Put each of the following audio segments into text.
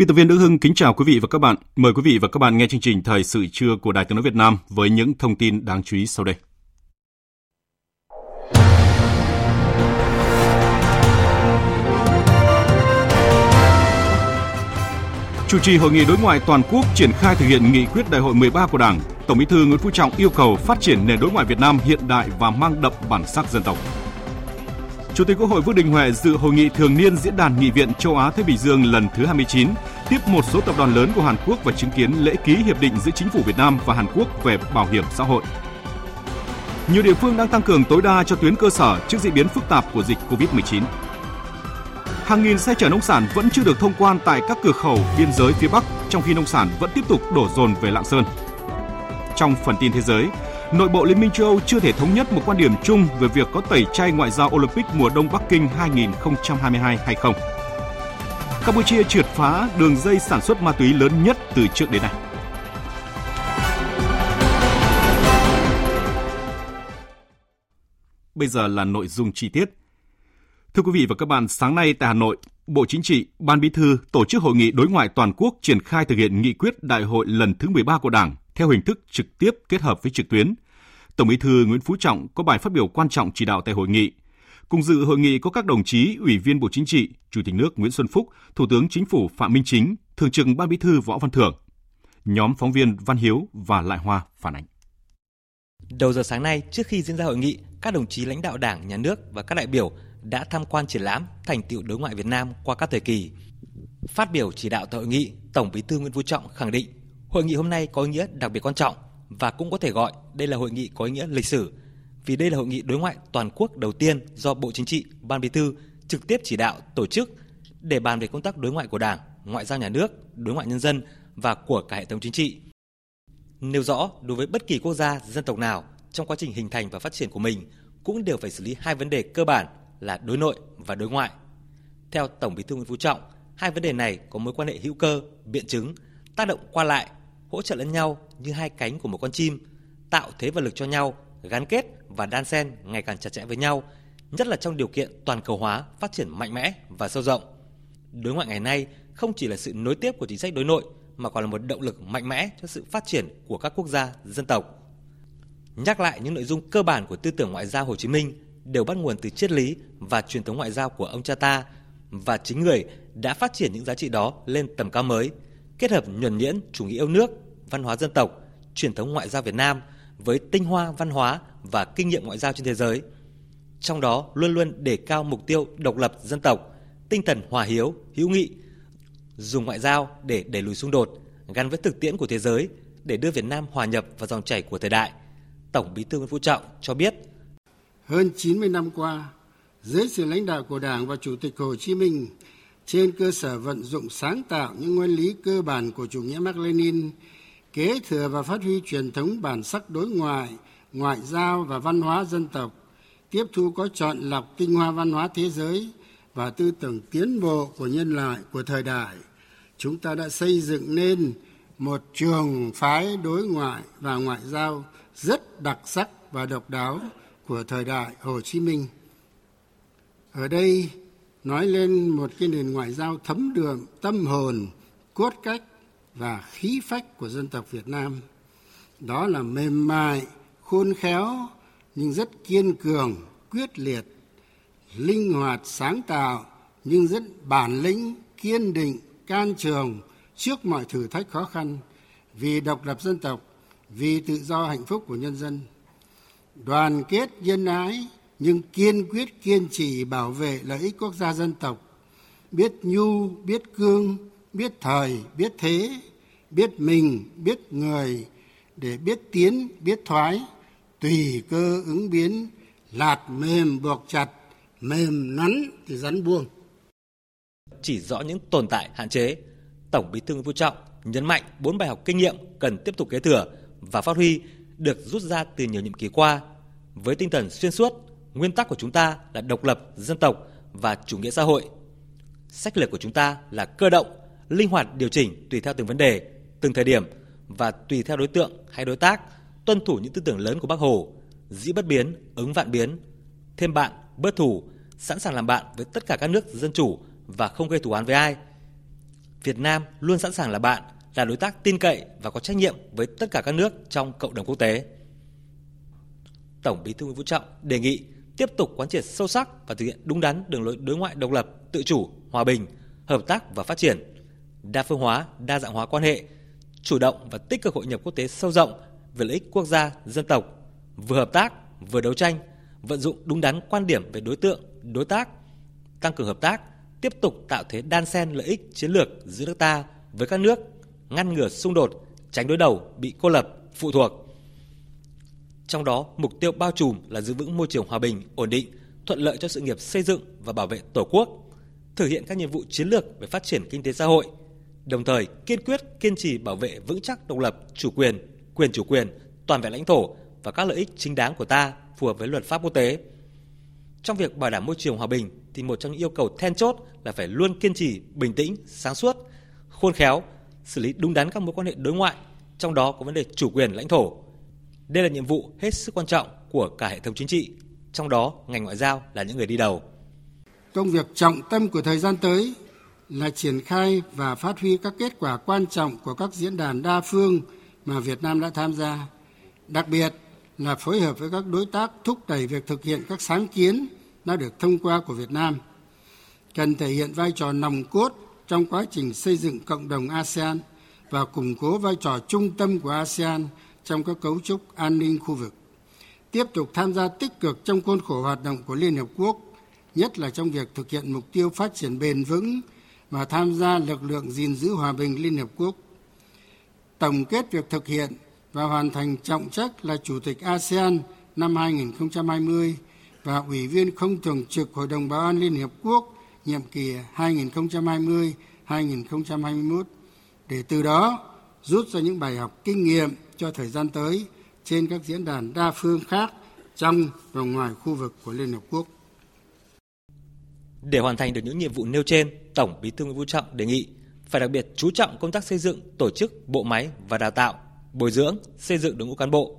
Biên tập viên Đức Hưng kính chào quý vị và các bạn. Mời quý vị và các bạn nghe chương trình Thời sự trưa của Đài Tiếng nói Việt Nam với những thông tin đáng chú ý sau đây. Chủ trì hội nghị đối ngoại toàn quốc triển khai thực hiện nghị quyết đại hội 13 của Đảng, Tổng Bí thư Nguyễn Phú Trọng yêu cầu phát triển nền đối ngoại Việt Nam hiện đại và mang đậm bản sắc dân tộc. Chủ tịch Quốc hội Vương Đình Huệ dự hội nghị thường niên diễn đàn nghị viện châu Á Thái Bình Dương lần thứ 29, tiếp một số tập đoàn lớn của Hàn Quốc và chứng kiến lễ ký hiệp định giữa chính phủ Việt Nam và Hàn Quốc về bảo hiểm xã hội. Nhiều địa phương đang tăng cường tối đa cho tuyến cơ sở trước diễn biến phức tạp của dịch Covid-19. Hàng nghìn xe chở nông sản vẫn chưa được thông quan tại các cửa khẩu biên giới phía Bắc, trong khi nông sản vẫn tiếp tục đổ dồn về Lạng Sơn. Trong phần tin thế giới, nội bộ Liên minh châu Âu chưa thể thống nhất một quan điểm chung về việc có tẩy chay ngoại giao Olympic mùa đông Bắc Kinh 2022 hay không. Campuchia triệt phá đường dây sản xuất ma túy lớn nhất từ trước đến nay. Bây giờ là nội dung chi tiết. Thưa quý vị và các bạn, sáng nay tại Hà Nội, Bộ Chính trị, Ban Bí thư tổ chức hội nghị đối ngoại toàn quốc triển khai thực hiện nghị quyết đại hội lần thứ 13 của Đảng theo hình thức trực tiếp kết hợp với trực tuyến. Tổng Bí thư Nguyễn Phú Trọng có bài phát biểu quan trọng chỉ đạo tại hội nghị. Cùng dự hội nghị có các đồng chí Ủy viên Bộ Chính trị, Chủ tịch nước Nguyễn Xuân Phúc, Thủ tướng Chính phủ Phạm Minh Chính, Thường trực Ban Bí thư Võ Văn Thưởng. Nhóm phóng viên Văn Hiếu và Lại Hoa phản ánh. Đầu giờ sáng nay, trước khi diễn ra hội nghị, các đồng chí lãnh đạo Đảng, Nhà nước và các đại biểu đã tham quan triển lãm thành tựu đối ngoại Việt Nam qua các thời kỳ. Phát biểu chỉ đạo tại hội nghị, Tổng Bí thư Nguyễn Phú Trọng khẳng định hội nghị hôm nay có ý nghĩa đặc biệt quan trọng và cũng có thể gọi đây là hội nghị có ý nghĩa lịch sử vì đây là hội nghị đối ngoại toàn quốc đầu tiên do Bộ Chính trị, Ban Bí thư trực tiếp chỉ đạo tổ chức để bàn về công tác đối ngoại của Đảng, ngoại giao nhà nước, đối ngoại nhân dân và của cả hệ thống chính trị. Nêu rõ đối với bất kỳ quốc gia, dân tộc nào trong quá trình hình thành và phát triển của mình cũng đều phải xử lý hai vấn đề cơ bản là đối nội và đối ngoại. Theo Tổng Bí thư Nguyễn Phú Trọng, hai vấn đề này có mối quan hệ hữu cơ, biện chứng, tác động qua lại, hỗ trợ lẫn nhau như hai cánh của một con chim, tạo thế và lực cho nhau, gắn kết và đan xen ngày càng chặt chẽ với nhau, nhất là trong điều kiện toàn cầu hóa phát triển mạnh mẽ và sâu rộng. Đối ngoại ngày nay không chỉ là sự nối tiếp của chính sách đối nội mà còn là một động lực mạnh mẽ cho sự phát triển của các quốc gia, dân tộc. Nhắc lại những nội dung cơ bản của tư tưởng ngoại giao Hồ Chí Minh đều bắt nguồn từ triết lý và truyền thống ngoại giao của ông cha ta và chính người đã phát triển những giá trị đó lên tầm cao mới, kết hợp nhuần nhuyễn chủ nghĩa yêu nước, văn hóa dân tộc, truyền thống ngoại giao Việt Nam với tinh hoa văn hóa và kinh nghiệm ngoại giao trên thế giới. Trong đó luôn luôn đề cao mục tiêu độc lập dân tộc, tinh thần hòa hiếu, hữu nghị, dùng ngoại giao để đẩy lùi xung đột, gắn với thực tiễn của thế giới để đưa Việt Nam hòa nhập vào dòng chảy của thời đại. Tổng Bí thư Nguyễn Phú Trọng cho biết hơn 90 năm qua, dưới sự lãnh đạo của Đảng và Chủ tịch Hồ Chí Minh, trên cơ sở vận dụng sáng tạo những nguyên lý cơ bản của chủ nghĩa Mác Lênin, kế thừa và phát huy truyền thống bản sắc đối ngoại, ngoại giao và văn hóa dân tộc, tiếp thu có chọn lọc tinh hoa văn hóa thế giới và tư tưởng tiến bộ của nhân loại của thời đại, chúng ta đã xây dựng nên một trường phái đối ngoại và ngoại giao rất đặc sắc và độc đáo của thời đại Hồ Chí Minh. Ở đây nói lên một cái nền ngoại giao thấm đượm tâm hồn, cốt cách và khí phách của dân tộc Việt Nam. Đó là mềm mại, khôn khéo nhưng rất kiên cường, quyết liệt, linh hoạt, sáng tạo nhưng rất bản lĩnh, kiên định, can trường trước mọi thử thách khó khăn vì độc lập dân tộc, vì tự do hạnh phúc của nhân dân đoàn kết nhân ái nhưng kiên quyết, kiên trì bảo vệ lợi ích quốc gia dân tộc, biết nhu, biết cương, biết thời, biết thế, biết mình, biết người, để biết tiến, biết thoái, tùy cơ ứng biến, lạt mềm buộc chặt, mềm nắn thì rắn buông. Chỉ rõ những tồn tại, hạn chế, tổng bí thư nguyễn phú trọng nhấn mạnh bốn bài học kinh nghiệm cần tiếp tục kế thừa và phát huy được rút ra từ nhiều nhiệm kỳ qua với tinh thần xuyên suốt nguyên tắc của chúng ta là độc lập dân tộc và chủ nghĩa xã hội sách lược của chúng ta là cơ động, linh hoạt điều chỉnh tùy theo từng vấn đề, từng thời điểm và tùy theo đối tượng hay đối tác, tuân thủ những tư tưởng lớn của bác hồ, dĩ bất biến, ứng vạn biến, thêm bạn, bớt thủ sẵn sàng làm bạn với tất cả các nước dân chủ và không gây thù oán với ai Việt Nam luôn sẵn sàng là bạn, là đối tác tin cậy và có trách nhiệm với tất cả các nước trong cộng đồng quốc tế. Tổng Bí thư Nguyễn Phú Trọng đề nghị tiếp tục quán triệt sâu sắc và thực hiện đúng đắn đường lối đối ngoại độc lập, tự chủ, hòa bình, hợp tác và phát triển, đa phương hóa, đa dạng hóa quan hệ, chủ động và tích cực hội nhập quốc tế sâu rộng về lợi ích quốc gia, dân tộc, vừa hợp tác, vừa đấu tranh, vận dụng đúng đắn quan điểm về đối tượng, đối tác, tăng cường hợp tác, tiếp tục tạo thế đan xen lợi ích chiến lược giữa nước ta với các nước, ngăn ngừa xung đột, tránh đối đầu, bị cô lập, phụ thuộc. Trong đó, mục tiêu bao trùm là giữ vững môi trường hòa bình, ổn định, thuận lợi cho sự nghiệp xây dựng và bảo vệ Tổ quốc, thực hiện các nhiệm vụ chiến lược về phát triển kinh tế xã hội, đồng thời kiên quyết kiên trì bảo vệ vững chắc độc lập, chủ quyền, quyền chủ quyền, toàn vẹn lãnh thổ và các lợi ích chính đáng của ta phù hợp với luật pháp quốc tế. Trong việc bảo đảm môi trường hòa bình thì một trong những yêu cầu then chốt là phải luôn kiên trì, bình tĩnh, sáng suốt, khôn khéo, xử lý đúng đắn các mối quan hệ đối ngoại, trong đó có vấn đề chủ quyền lãnh thổ. Đây là nhiệm vụ hết sức quan trọng của cả hệ thống chính trị, trong đó ngành ngoại giao là những người đi đầu. Công việc trọng tâm của thời gian tới là triển khai và phát huy các kết quả quan trọng của các diễn đàn đa phương mà Việt Nam đã tham gia. Đặc biệt là phối hợp với các đối tác thúc đẩy việc thực hiện các sáng kiến đã được thông qua của Việt Nam. Cần thể hiện vai trò nòng cốt trong quá trình xây dựng cộng đồng ASEAN và củng cố vai trò trung tâm của ASEAN trong các cấu trúc an ninh khu vực. Tiếp tục tham gia tích cực trong khuôn khổ hoạt động của Liên Hợp Quốc, nhất là trong việc thực hiện mục tiêu phát triển bền vững và tham gia lực lượng gìn giữ hòa bình Liên Hợp Quốc. Tổng kết việc thực hiện và hoàn thành trọng trách là Chủ tịch ASEAN năm 2020 và Ủy viên không thường trực Hội đồng Bảo an Liên Hợp Quốc nhiệm kỳ 2020-2021 để từ đó rút ra những bài học kinh nghiệm cho thời gian tới trên các diễn đàn đa phương khác trong và ngoài khu vực của Liên Hợp Quốc. Để hoàn thành được những nhiệm vụ nêu trên, Tổng Bí thư Nguyễn Phú Trọng đề nghị phải đặc biệt chú trọng công tác xây dựng tổ chức, bộ máy và đào tạo, bồi dưỡng, xây dựng đội ngũ cán bộ.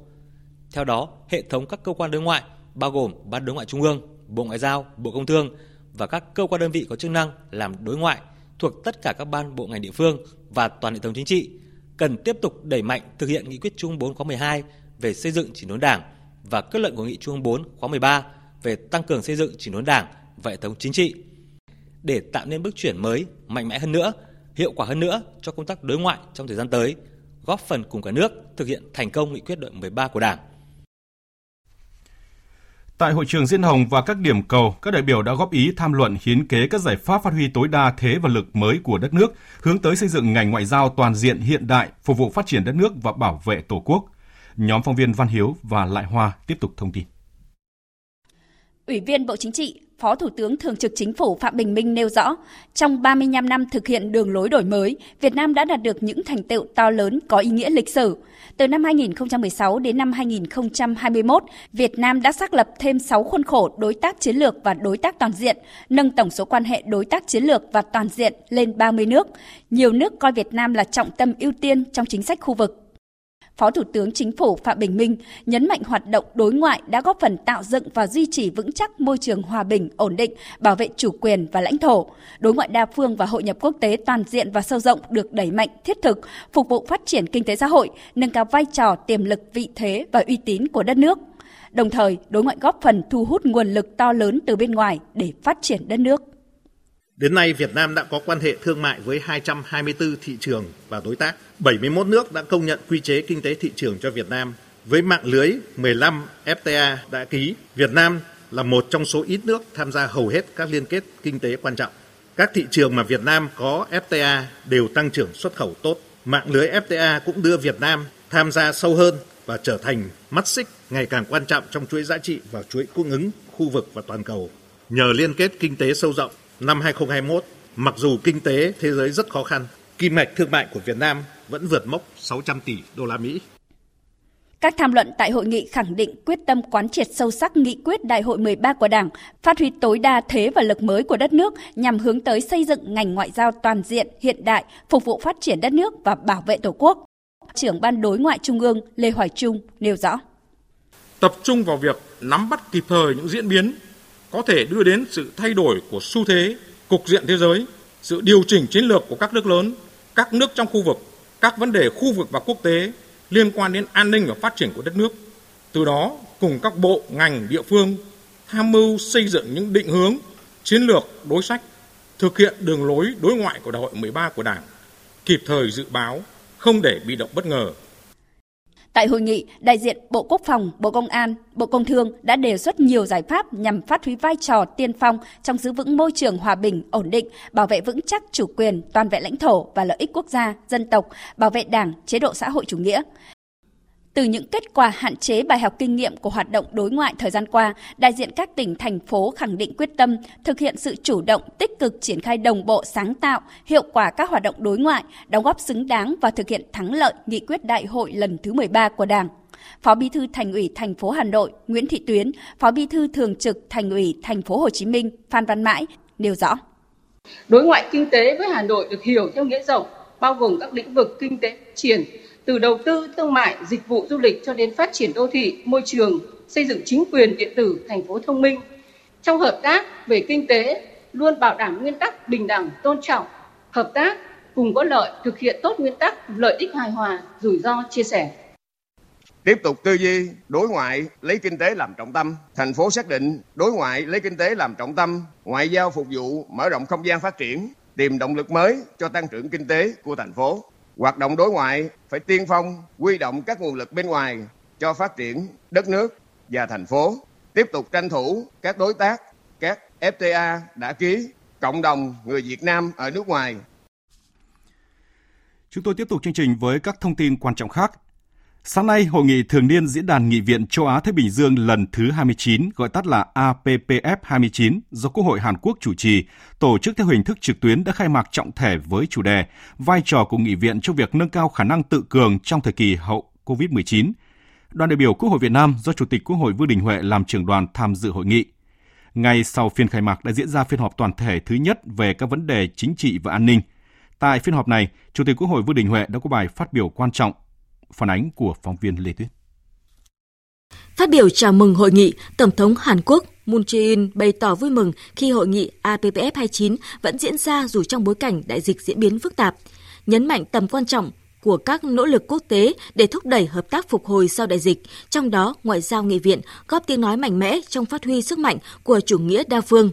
Theo đó, hệ thống các cơ quan đối ngoại bao gồm Ban Đối ngoại Trung ương, Bộ Ngoại giao, Bộ Công Thương và các cơ quan đơn vị có chức năng làm đối ngoại thuộc tất cả các ban bộ ngành địa phương và toàn hệ thống chính trị cần tiếp tục đẩy mạnh thực hiện nghị quyết Trung 4 khóa 12 về xây dựng chỉnh đốn Đảng và kết luận của nghị Trung 4 khóa 13 về tăng cường xây dựng chỉnh đốn Đảng và hệ thống chính trị để tạo nên bước chuyển mới, mạnh mẽ hơn nữa, hiệu quả hơn nữa cho công tác đối ngoại trong thời gian tới, góp phần cùng cả nước thực hiện thành công nghị quyết đội 13 của Đảng. Tại hội trường diên Hồng và các điểm cầu, các đại biểu đã góp ý tham luận hiến kế các giải pháp phát huy tối đa thế và lực mới của đất nước, hướng tới xây dựng ngành ngoại giao toàn diện hiện đại, phục vụ phát triển đất nước và bảo vệ Tổ quốc. Nhóm phóng viên Văn Hiếu và Lại Hoa tiếp tục thông tin. Ủy viên Bộ Chính trị, Phó Thủ tướng Thường trực Chính phủ Phạm Bình Minh nêu rõ, trong 35 năm thực hiện đường lối đổi mới, Việt Nam đã đạt được những thành tựu to lớn có ý nghĩa lịch sử. Từ năm 2016 đến năm 2021, Việt Nam đã xác lập thêm 6 khuôn khổ đối tác chiến lược và đối tác toàn diện, nâng tổng số quan hệ đối tác chiến lược và toàn diện lên 30 nước. Nhiều nước coi Việt Nam là trọng tâm ưu tiên trong chính sách khu vực Phó Thủ tướng Chính phủ Phạm Bình Minh nhấn mạnh hoạt động đối ngoại đã góp phần tạo dựng và duy trì vững chắc môi trường hòa bình, ổn định, bảo vệ chủ quyền và lãnh thổ. Đối ngoại đa phương và hội nhập quốc tế toàn diện và sâu rộng được đẩy mạnh thiết thực, phục vụ phát triển kinh tế xã hội, nâng cao vai trò, tiềm lực, vị thế và uy tín của đất nước. Đồng thời, đối ngoại góp phần thu hút nguồn lực to lớn từ bên ngoài để phát triển đất nước. Đến nay, Việt Nam đã có quan hệ thương mại với 224 thị trường và đối tác. 71 nước đã công nhận quy chế kinh tế thị trường cho Việt Nam. Với mạng lưới 15 FTA đã ký, Việt Nam là một trong số ít nước tham gia hầu hết các liên kết kinh tế quan trọng. Các thị trường mà Việt Nam có FTA đều tăng trưởng xuất khẩu tốt. Mạng lưới FTA cũng đưa Việt Nam tham gia sâu hơn và trở thành mắt xích ngày càng quan trọng trong chuỗi giá trị và chuỗi cung ứng khu vực và toàn cầu. Nhờ liên kết kinh tế sâu rộng, năm 2021, mặc dù kinh tế thế giới rất khó khăn, kim ngạch thương mại của Việt Nam vẫn vượt mốc 600 tỷ đô la Mỹ. Các tham luận tại hội nghị khẳng định quyết tâm quán triệt sâu sắc nghị quyết Đại hội 13 của Đảng, phát huy tối đa thế và lực mới của đất nước nhằm hướng tới xây dựng ngành ngoại giao toàn diện, hiện đại, phục vụ phát triển đất nước và bảo vệ Tổ quốc. Trưởng Ban Đối ngoại Trung ương Lê Hoài Trung nêu rõ. Tập trung vào việc nắm bắt kịp thời những diễn biến có thể đưa đến sự thay đổi của xu thế, cục diện thế giới, sự điều chỉnh chiến lược của các nước lớn, các nước trong khu vực, các vấn đề khu vực và quốc tế liên quan đến an ninh và phát triển của đất nước. Từ đó, cùng các bộ, ngành, địa phương tham mưu xây dựng những định hướng, chiến lược, đối sách, thực hiện đường lối đối ngoại của Đại hội 13 của Đảng, kịp thời dự báo, không để bị động bất ngờ, Tại hội nghị, đại diện Bộ Quốc phòng, Bộ Công an, Bộ Công Thương đã đề xuất nhiều giải pháp nhằm phát huy vai trò tiên phong trong giữ vững môi trường hòa bình, ổn định, bảo vệ vững chắc chủ quyền, toàn vẹn lãnh thổ và lợi ích quốc gia, dân tộc, bảo vệ Đảng, chế độ xã hội chủ nghĩa. Từ những kết quả hạn chế bài học kinh nghiệm của hoạt động đối ngoại thời gian qua, đại diện các tỉnh, thành phố khẳng định quyết tâm thực hiện sự chủ động, tích cực triển khai đồng bộ, sáng tạo, hiệu quả các hoạt động đối ngoại, đóng góp xứng đáng và thực hiện thắng lợi nghị quyết đại hội lần thứ 13 của Đảng. Phó Bí thư Thành ủy thành phố Hà Nội Nguyễn Thị Tuyến, Phó Bí thư Thường trực Thành ủy thành phố Hồ Chí Minh Phan Văn Mãi nêu rõ. Đối ngoại kinh tế với Hà Nội được hiểu theo nghĩa rộng, bao gồm các lĩnh vực kinh tế triển, từ đầu tư thương mại, dịch vụ du lịch cho đến phát triển đô thị, môi trường, xây dựng chính quyền điện tử, thành phố thông minh. Trong hợp tác về kinh tế, luôn bảo đảm nguyên tắc bình đẳng, tôn trọng, hợp tác cùng có lợi, thực hiện tốt nguyên tắc lợi ích hài hòa, rủi ro chia sẻ. Tiếp tục tư duy đối ngoại lấy kinh tế làm trọng tâm. Thành phố xác định đối ngoại lấy kinh tế làm trọng tâm, ngoại giao phục vụ mở rộng không gian phát triển, tìm động lực mới cho tăng trưởng kinh tế của thành phố. Hoạt động đối ngoại phải tiên phong, huy động các nguồn lực bên ngoài cho phát triển đất nước và thành phố. Tiếp tục tranh thủ các đối tác, các FTA đã ký, cộng đồng người Việt Nam ở nước ngoài. Chúng tôi tiếp tục chương trình với các thông tin quan trọng khác. Sáng nay, Hội nghị thường niên Diễn đàn Nghị viện châu Á Thái Bình Dương lần thứ 29, gọi tắt là APPF 29, do Quốc hội Hàn Quốc chủ trì, tổ chức theo hình thức trực tuyến đã khai mạc trọng thể với chủ đề Vai trò của Nghị viện trong việc nâng cao khả năng tự cường trong thời kỳ hậu COVID-19. Đoàn đại biểu Quốc hội Việt Nam do Chủ tịch Quốc hội Vương Đình Huệ làm trưởng đoàn tham dự hội nghị. Ngay sau phiên khai mạc đã diễn ra phiên họp toàn thể thứ nhất về các vấn đề chính trị và an ninh. Tại phiên họp này, Chủ tịch Quốc hội Vương Đình Huệ đã có bài phát biểu quan trọng Phản ánh của phóng viên Lê Tuyết. Phát biểu chào mừng hội nghị, Tổng thống Hàn Quốc Moon Jae-in bày tỏ vui mừng khi hội nghị APPF 29 vẫn diễn ra dù trong bối cảnh đại dịch diễn biến phức tạp, nhấn mạnh tầm quan trọng của các nỗ lực quốc tế để thúc đẩy hợp tác phục hồi sau đại dịch, trong đó ngoại giao nghị viện góp tiếng nói mạnh mẽ trong phát huy sức mạnh của chủ nghĩa đa phương.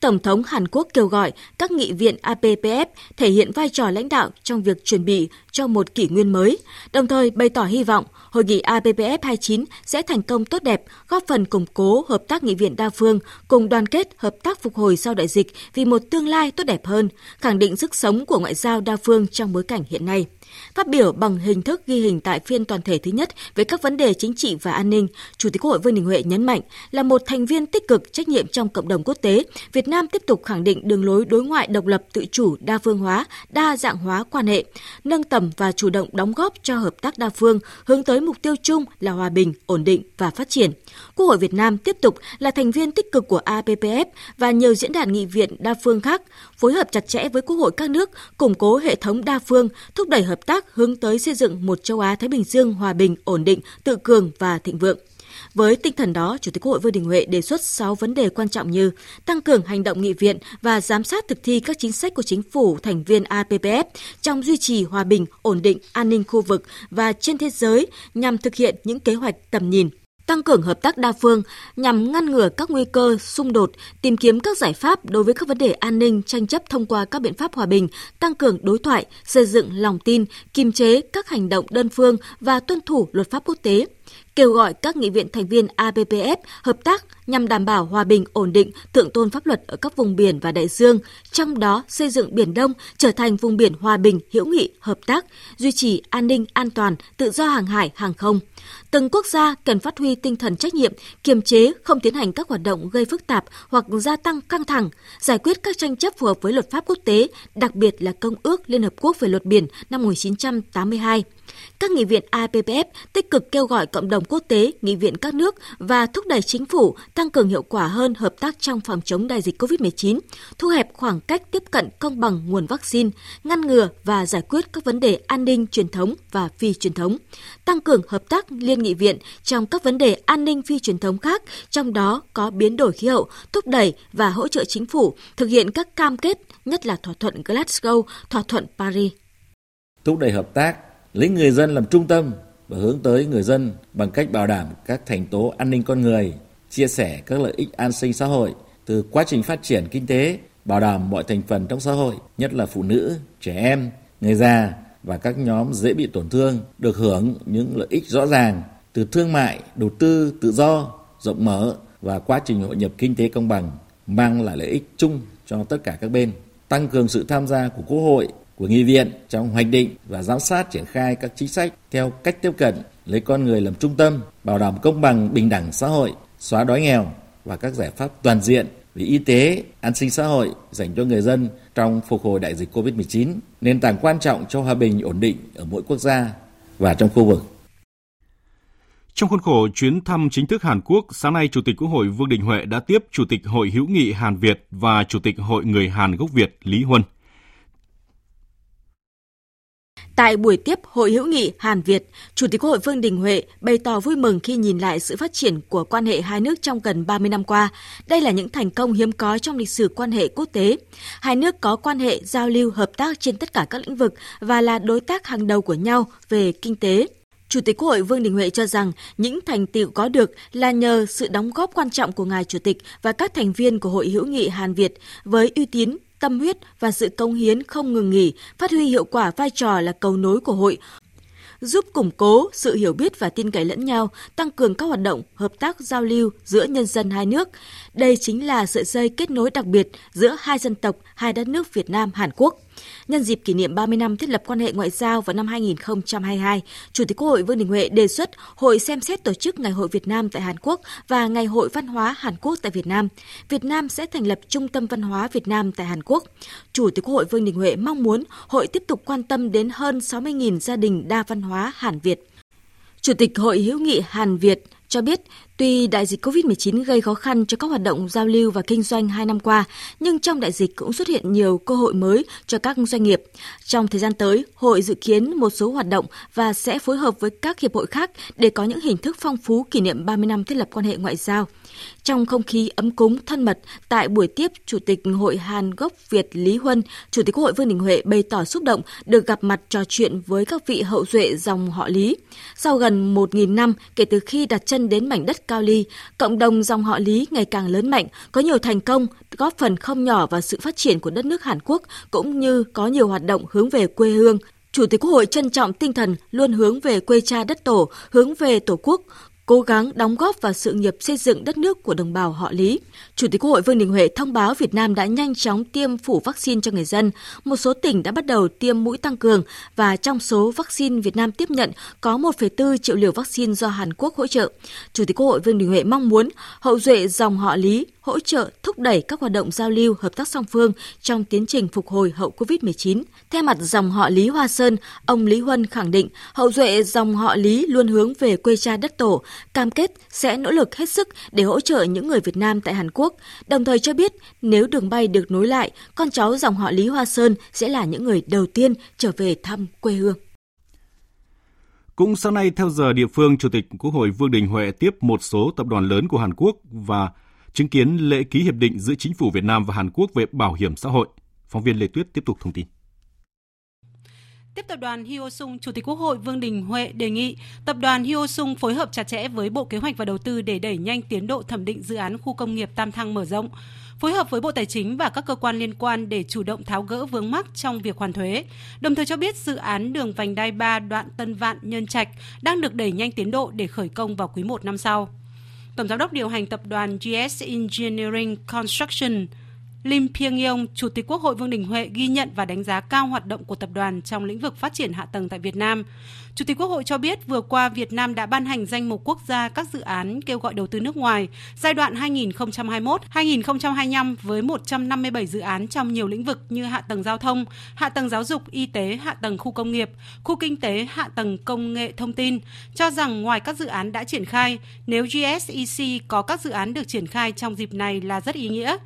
Tổng thống Hàn Quốc kêu gọi các nghị viện APPF thể hiện vai trò lãnh đạo trong việc chuẩn bị cho một kỷ nguyên mới, đồng thời bày tỏ hy vọng hội nghị APPF 29 sẽ thành công tốt đẹp, góp phần củng cố hợp tác nghị viện đa phương cùng đoàn kết hợp tác phục hồi sau đại dịch vì một tương lai tốt đẹp hơn, khẳng định sức sống của ngoại giao đa phương trong bối cảnh hiện nay. Phát biểu bằng hình thức ghi hình tại phiên toàn thể thứ nhất về các vấn đề chính trị và an ninh, Chủ tịch Quốc hội Vương Đình Huệ nhấn mạnh là một thành viên tích cực trách nhiệm trong cộng đồng quốc tế, Việt Nam tiếp tục khẳng định đường lối đối ngoại độc lập tự chủ, đa phương hóa, đa dạng hóa quan hệ, nâng tầm và chủ động đóng góp cho hợp tác đa phương hướng tới mục tiêu chung là hòa bình, ổn định và phát triển. Quốc hội Việt Nam tiếp tục là thành viên tích cực của APPF và nhiều diễn đàn nghị viện đa phương khác, phối hợp chặt chẽ với quốc hội các nước, củng cố hệ thống đa phương, thúc đẩy hợp tác hướng tới xây dựng một châu Á Thái Bình Dương hòa bình, ổn định, tự cường và thịnh vượng. Với tinh thần đó, Chủ tịch Quốc hội Vương Đình Huệ đề xuất 6 vấn đề quan trọng như tăng cường hành động nghị viện và giám sát thực thi các chính sách của chính phủ thành viên APPF trong duy trì hòa bình, ổn định, an ninh khu vực và trên thế giới nhằm thực hiện những kế hoạch tầm nhìn tăng cường hợp tác đa phương nhằm ngăn ngừa các nguy cơ xung đột, tìm kiếm các giải pháp đối với các vấn đề an ninh tranh chấp thông qua các biện pháp hòa bình, tăng cường đối thoại, xây dựng lòng tin, kiềm chế các hành động đơn phương và tuân thủ luật pháp quốc tế kêu gọi các nghị viện thành viên APPF hợp tác nhằm đảm bảo hòa bình, ổn định, thượng tôn pháp luật ở các vùng biển và đại dương, trong đó xây dựng Biển Đông trở thành vùng biển hòa bình, hữu nghị, hợp tác, duy trì an ninh, an toàn, tự do hàng hải, hàng không. Từng quốc gia cần phát huy tinh thần trách nhiệm, kiềm chế không tiến hành các hoạt động gây phức tạp hoặc gia tăng căng thẳng, giải quyết các tranh chấp phù hợp với luật pháp quốc tế, đặc biệt là Công ước Liên Hợp Quốc về luật biển năm 1982 các nghị viện APPF tích cực kêu gọi cộng đồng quốc tế, nghị viện các nước và thúc đẩy chính phủ tăng cường hiệu quả hơn hợp tác trong phòng chống đại dịch COVID-19, thu hẹp khoảng cách tiếp cận công bằng nguồn vaccine, ngăn ngừa và giải quyết các vấn đề an ninh truyền thống và phi truyền thống, tăng cường hợp tác liên nghị viện trong các vấn đề an ninh phi truyền thống khác, trong đó có biến đổi khí hậu, thúc đẩy và hỗ trợ chính phủ thực hiện các cam kết, nhất là thỏa thuận Glasgow, thỏa thuận Paris. Thúc đẩy hợp tác lấy người dân làm trung tâm và hướng tới người dân bằng cách bảo đảm các thành tố an ninh con người, chia sẻ các lợi ích an sinh xã hội từ quá trình phát triển kinh tế, bảo đảm mọi thành phần trong xã hội, nhất là phụ nữ, trẻ em, người già và các nhóm dễ bị tổn thương được hưởng những lợi ích rõ ràng từ thương mại, đầu tư tự do, rộng mở và quá trình hội nhập kinh tế công bằng mang lại lợi ích chung cho tất cả các bên tăng cường sự tham gia của Quốc hội của nghị viện trong hoạch định và giám sát triển khai các chính sách theo cách tiếp cận lấy con người làm trung tâm, bảo đảm công bằng bình đẳng xã hội, xóa đói nghèo và các giải pháp toàn diện về y tế, an sinh xã hội dành cho người dân trong phục hồi đại dịch COVID-19, nền tảng quan trọng cho hòa bình ổn định ở mỗi quốc gia và trong khu vực. Trong khuôn khổ chuyến thăm chính thức Hàn Quốc, sáng nay Chủ tịch Quốc hội Vương Đình Huệ đã tiếp Chủ tịch Hội hữu nghị Hàn Việt và Chủ tịch Hội người Hàn gốc Việt Lý Huân. Tại buổi tiếp Hội hữu nghị Hàn Việt, Chủ tịch Quốc hội Vương Đình Huệ bày tỏ vui mừng khi nhìn lại sự phát triển của quan hệ hai nước trong gần 30 năm qua. Đây là những thành công hiếm có trong lịch sử quan hệ quốc tế. Hai nước có quan hệ giao lưu hợp tác trên tất cả các lĩnh vực và là đối tác hàng đầu của nhau về kinh tế. Chủ tịch Quốc hội Vương Đình Huệ cho rằng những thành tựu có được là nhờ sự đóng góp quan trọng của ngài chủ tịch và các thành viên của Hội hữu nghị Hàn Việt với uy tín, tâm huyết và sự công hiến không ngừng nghỉ, phát huy hiệu quả vai trò là cầu nối của hội, giúp củng cố sự hiểu biết và tin cậy lẫn nhau, tăng cường các hoạt động hợp tác giao lưu giữa nhân dân hai nước. Đây chính là sợi dây kết nối đặc biệt giữa hai dân tộc, hai đất nước Việt Nam Hàn Quốc. Nhân dịp kỷ niệm 30 năm thiết lập quan hệ ngoại giao vào năm 2022, Chủ tịch Quốc hội Vương Đình Huệ đề xuất hội xem xét tổ chức Ngày hội Việt Nam tại Hàn Quốc và Ngày hội Văn hóa Hàn Quốc tại Việt Nam. Việt Nam sẽ thành lập Trung tâm Văn hóa Việt Nam tại Hàn Quốc. Chủ tịch Quốc hội Vương Đình Huệ mong muốn hội tiếp tục quan tâm đến hơn 60.000 gia đình đa văn hóa Hàn Việt. Chủ tịch Hội hữu nghị Hàn Việt cho biết tuy đại dịch COVID-19 gây khó khăn cho các hoạt động giao lưu và kinh doanh hai năm qua, nhưng trong đại dịch cũng xuất hiện nhiều cơ hội mới cho các doanh nghiệp. Trong thời gian tới, hội dự kiến một số hoạt động và sẽ phối hợp với các hiệp hội khác để có những hình thức phong phú kỷ niệm 30 năm thiết lập quan hệ ngoại giao. Trong không khí ấm cúng thân mật, tại buổi tiếp Chủ tịch Hội Hàn gốc Việt Lý Huân, Chủ tịch Quốc hội Vương Đình Huệ bày tỏ xúc động được gặp mặt trò chuyện với các vị hậu duệ dòng họ Lý. Sau gần 1.000 năm kể từ khi đặt chân đến mảnh đất Cao Ly, cộng đồng dòng họ Lý ngày càng lớn mạnh, có nhiều thành công, góp phần không nhỏ vào sự phát triển của đất nước Hàn Quốc cũng như có nhiều hoạt động hướng về quê hương, Chủ tịch Quốc hội trân trọng tinh thần luôn hướng về quê cha đất tổ, hướng về Tổ quốc, cố gắng đóng góp vào sự nghiệp xây dựng đất nước của đồng bào họ Lý. Chủ tịch Quốc hội Vương Đình Huệ thông báo Việt Nam đã nhanh chóng tiêm phủ vaccine cho người dân. Một số tỉnh đã bắt đầu tiêm mũi tăng cường và trong số vaccine Việt Nam tiếp nhận có 1,4 triệu liều vaccine do Hàn Quốc hỗ trợ. Chủ tịch Quốc hội Vương Đình Huệ mong muốn hậu duệ dòng họ Lý hỗ trợ thúc đẩy các hoạt động giao lưu hợp tác song phương trong tiến trình phục hồi hậu Covid-19. Theo mặt dòng họ Lý Hoa Sơn, ông Lý Huân khẳng định hậu duệ dòng họ Lý luôn hướng về quê cha đất tổ, cam kết sẽ nỗ lực hết sức để hỗ trợ những người Việt Nam tại Hàn Quốc, đồng thời cho biết nếu đường bay được nối lại, con cháu dòng họ Lý Hoa Sơn sẽ là những người đầu tiên trở về thăm quê hương. Cũng sáng nay theo giờ địa phương, Chủ tịch Quốc hội Vương Đình Huệ tiếp một số tập đoàn lớn của Hàn Quốc và chứng kiến lễ ký hiệp định giữa chính phủ Việt Nam và Hàn Quốc về bảo hiểm xã hội. Phóng viên Lê Tuyết tiếp tục thông tin. Tiếp tập đoàn Hyosung, Chủ tịch Quốc hội Vương Đình Huệ đề nghị tập đoàn Hyosung phối hợp chặt chẽ với Bộ Kế hoạch và Đầu tư để đẩy nhanh tiến độ thẩm định dự án khu công nghiệp Tam Thăng mở rộng. phối hợp với Bộ Tài chính và các cơ quan liên quan để chủ động tháo gỡ vướng mắc trong việc hoàn thuế. Đồng thời cho biết dự án đường vành đai 3 đoạn Tân Vạn Nhân Trạch đang được đẩy nhanh tiến độ để khởi công vào quý 1 năm sau. Tổng giám đốc điều hành tập đoàn GS Engineering Construction. Lim Pyeng Yong, Chủ tịch Quốc hội Vương Đình Huệ ghi nhận và đánh giá cao hoạt động của tập đoàn trong lĩnh vực phát triển hạ tầng tại Việt Nam. Chủ tịch Quốc hội cho biết vừa qua Việt Nam đã ban hành danh mục quốc gia các dự án kêu gọi đầu tư nước ngoài giai đoạn 2021-2025 với 157 dự án trong nhiều lĩnh vực như hạ tầng giao thông, hạ tầng giáo dục, y tế, hạ tầng khu công nghiệp, khu kinh tế, hạ tầng công nghệ thông tin. Cho rằng ngoài các dự án đã triển khai, nếu GSEC có các dự án được triển khai trong dịp này là rất ý nghĩa.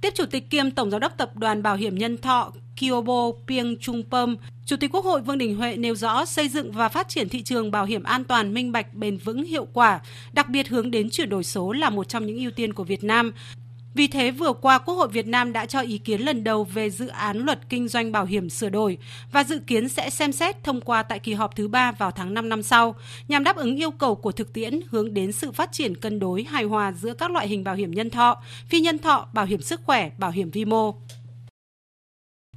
Tiếp Chủ tịch kiêm Tổng Giám đốc Tập đoàn Bảo hiểm Nhân thọ Kyobo Pieng trung Pom, Chủ tịch Quốc hội Vương Đình Huệ nêu rõ xây dựng và phát triển thị trường bảo hiểm an toàn, minh bạch, bền vững, hiệu quả, đặc biệt hướng đến chuyển đổi số là một trong những ưu tiên của Việt Nam. Vì thế, vừa qua Quốc hội Việt Nam đã cho ý kiến lần đầu về dự án luật kinh doanh bảo hiểm sửa đổi và dự kiến sẽ xem xét thông qua tại kỳ họp thứ ba vào tháng 5 năm sau, nhằm đáp ứng yêu cầu của thực tiễn hướng đến sự phát triển cân đối hài hòa giữa các loại hình bảo hiểm nhân thọ, phi nhân thọ, bảo hiểm sức khỏe, bảo hiểm vi mô.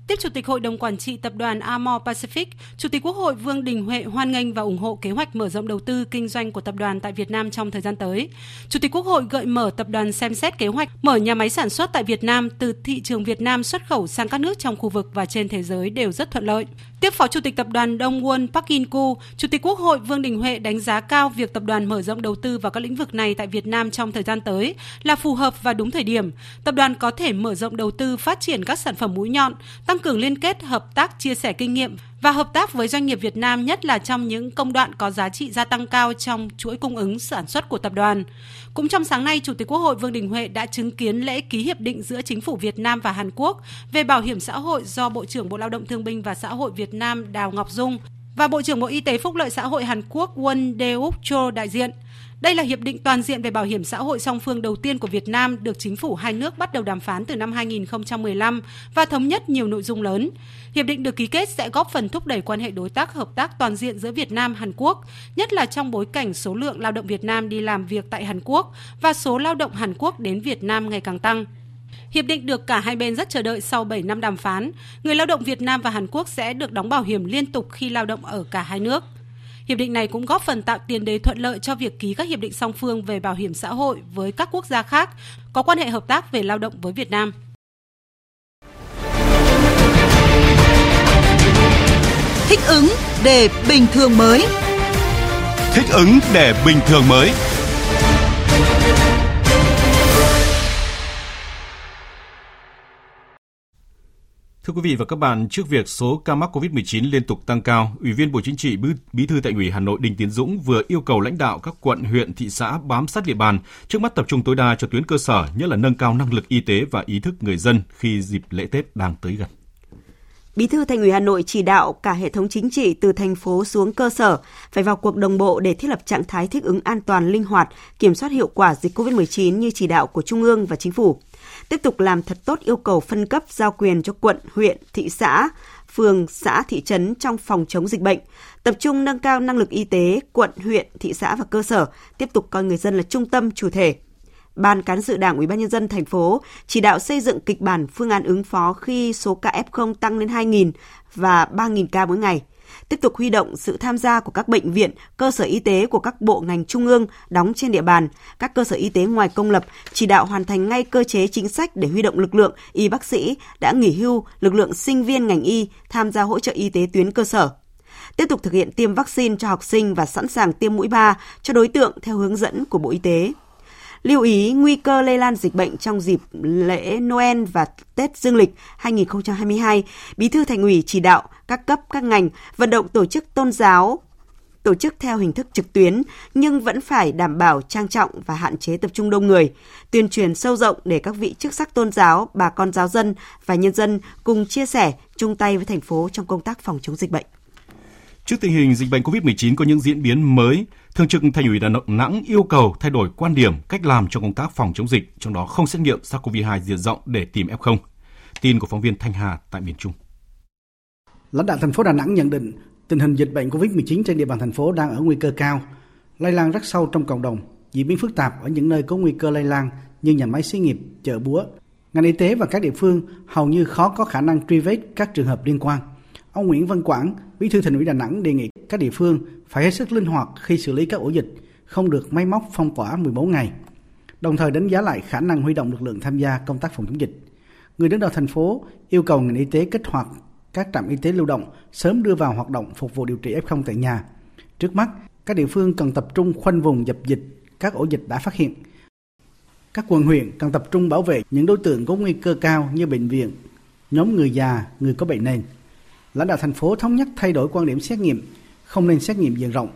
Tiếp Chủ tịch Hội đồng Quản trị Tập đoàn Amor Pacific, Chủ tịch Quốc hội Vương Đình Huệ hoan nghênh và ủng hộ kế hoạch mở rộng đầu tư kinh doanh của tập đoàn tại Việt Nam trong thời gian tới. Chủ tịch Quốc hội gợi mở tập đoàn xem xét kế hoạch mở nhà máy sản xuất tại Việt Nam từ thị trường Việt Nam xuất khẩu sang các nước trong khu vực và trên thế giới đều rất thuận lợi. Tiếp Phó Chủ tịch Tập đoàn Đông Won Park In Ku, Chủ tịch Quốc hội Vương Đình Huệ đánh giá cao việc tập đoàn mở rộng đầu tư vào các lĩnh vực này tại Việt Nam trong thời gian tới là phù hợp và đúng thời điểm. Tập đoàn có thể mở rộng đầu tư phát triển các sản phẩm mũi nhọn, tăng cường liên kết hợp tác chia sẻ kinh nghiệm và hợp tác với doanh nghiệp Việt Nam nhất là trong những công đoạn có giá trị gia tăng cao trong chuỗi cung ứng sản xuất của tập đoàn. Cũng trong sáng nay, Chủ tịch Quốc hội Vương Đình Huệ đã chứng kiến lễ ký hiệp định giữa chính phủ Việt Nam và Hàn Quốc về bảo hiểm xã hội do Bộ trưởng Bộ Lao động Thương binh và Xã hội Việt Nam Đào Ngọc Dung và Bộ trưởng Bộ Y tế Phúc lợi Xã hội Hàn Quốc Won Deuk Cho đại diện. Đây là hiệp định toàn diện về bảo hiểm xã hội song phương đầu tiên của Việt Nam được chính phủ hai nước bắt đầu đàm phán từ năm 2015 và thống nhất nhiều nội dung lớn. Hiệp định được ký kết sẽ góp phần thúc đẩy quan hệ đối tác hợp tác toàn diện giữa Việt Nam Hàn Quốc, nhất là trong bối cảnh số lượng lao động Việt Nam đi làm việc tại Hàn Quốc và số lao động Hàn Quốc đến Việt Nam ngày càng tăng. Hiệp định được cả hai bên rất chờ đợi sau 7 năm đàm phán. Người lao động Việt Nam và Hàn Quốc sẽ được đóng bảo hiểm liên tục khi lao động ở cả hai nước. Hiệp định này cũng góp phần tạo tiền đề thuận lợi cho việc ký các hiệp định song phương về bảo hiểm xã hội với các quốc gia khác có quan hệ hợp tác về lao động với Việt Nam. Thích ứng để bình thường mới. Thích ứng để bình thường mới. Thưa quý vị và các bạn, trước việc số ca mắc COVID-19 liên tục tăng cao, Ủy viên Bộ Chính trị Bí thư Thành ủy Hà Nội Đinh Tiến Dũng vừa yêu cầu lãnh đạo các quận, huyện, thị xã bám sát địa bàn, trước mắt tập trung tối đa cho tuyến cơ sở, nhất là nâng cao năng lực y tế và ý thức người dân khi dịp lễ Tết đang tới gần. Bí thư Thành ủy Hà Nội chỉ đạo cả hệ thống chính trị từ thành phố xuống cơ sở phải vào cuộc đồng bộ để thiết lập trạng thái thích ứng an toàn, linh hoạt, kiểm soát hiệu quả dịch COVID-19 như chỉ đạo của Trung ương và Chính phủ tiếp tục làm thật tốt yêu cầu phân cấp giao quyền cho quận, huyện, thị xã, phường, xã, thị trấn trong phòng chống dịch bệnh, tập trung nâng cao năng lực y tế quận, huyện, thị xã và cơ sở, tiếp tục coi người dân là trung tâm chủ thể. Ban cán sự Đảng Ủy ban nhân dân thành phố chỉ đạo xây dựng kịch bản phương án ứng phó khi số ca F0 tăng lên 2.000 và 3.000 ca mỗi ngày – tiếp tục huy động sự tham gia của các bệnh viện, cơ sở y tế của các bộ ngành trung ương đóng trên địa bàn, các cơ sở y tế ngoài công lập, chỉ đạo hoàn thành ngay cơ chế chính sách để huy động lực lượng y bác sĩ đã nghỉ hưu, lực lượng sinh viên ngành y tham gia hỗ trợ y tế tuyến cơ sở tiếp tục thực hiện tiêm vaccine cho học sinh và sẵn sàng tiêm mũi 3 cho đối tượng theo hướng dẫn của Bộ Y tế. Lưu ý nguy cơ lây lan dịch bệnh trong dịp lễ Noel và Tết Dương lịch 2022, Bí thư Thành ủy chỉ đạo các cấp các ngành vận động tổ chức tôn giáo tổ chức theo hình thức trực tuyến nhưng vẫn phải đảm bảo trang trọng và hạn chế tập trung đông người, tuyên truyền sâu rộng để các vị chức sắc tôn giáo, bà con giáo dân và nhân dân cùng chia sẻ, chung tay với thành phố trong công tác phòng chống dịch bệnh. Trước tình hình dịch bệnh COVID-19 có những diễn biến mới, Thường trực Thành ủy Đà Nẵng yêu cầu thay đổi quan điểm, cách làm trong công tác phòng chống dịch, trong đó không xét nghiệm SARS-CoV-2 diện rộng để tìm F0. Tin của phóng viên Thanh Hà tại miền Trung. Lãnh đạo thành phố Đà Nẵng nhận định tình hình dịch bệnh COVID-19 trên địa bàn thành phố đang ở nguy cơ cao, lây lan rất sâu trong cộng đồng, diễn biến phức tạp ở những nơi có nguy cơ lây lan như nhà máy xí nghiệp, chợ búa. Ngành y tế và các địa phương hầu như khó có khả năng truy vết các trường hợp liên quan. Ông Nguyễn Văn Quảng, Bí thư Thành ủy Đà Nẵng đề nghị các địa phương phải hết sức linh hoạt khi xử lý các ổ dịch, không được máy móc phong tỏa 14 ngày. Đồng thời đánh giá lại khả năng huy động lực lượng tham gia công tác phòng chống dịch. Người đứng đầu thành phố yêu cầu ngành y tế kích hoạt các trạm y tế lưu động sớm đưa vào hoạt động phục vụ điều trị F0 tại nhà. Trước mắt, các địa phương cần tập trung khoanh vùng dập dịch các ổ dịch đã phát hiện. Các quận huyện cần tập trung bảo vệ những đối tượng có nguy cơ cao như bệnh viện, nhóm người già, người có bệnh nền. Lãnh đạo thành phố thống nhất thay đổi quan điểm xét nghiệm, không nên xét nghiệm diện rộng.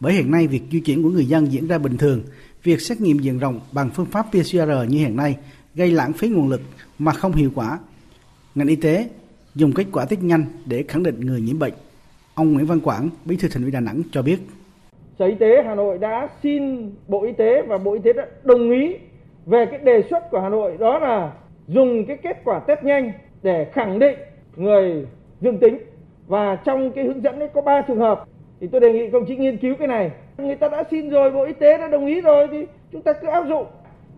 Bởi hiện nay việc di chuyển của người dân diễn ra bình thường, việc xét nghiệm diện rộng bằng phương pháp PCR như hiện nay gây lãng phí nguồn lực mà không hiệu quả. Ngành y tế dùng kết quả test nhanh để khẳng định người nhiễm bệnh. Ông Nguyễn Văn Quảng, Bí thư Thành ủy Đà Nẵng cho biết. Sở Y tế Hà Nội đã xin Bộ Y tế và Bộ Y tế đã đồng ý về cái đề xuất của Hà Nội đó là dùng cái kết quả test nhanh để khẳng định người dương tính. Và trong cái hướng dẫn ấy có 3 trường hợp. Thì tôi đề nghị công chí nghiên cứu cái này. Người ta đã xin rồi bộ y tế đã đồng ý rồi thì chúng ta cứ áp dụng.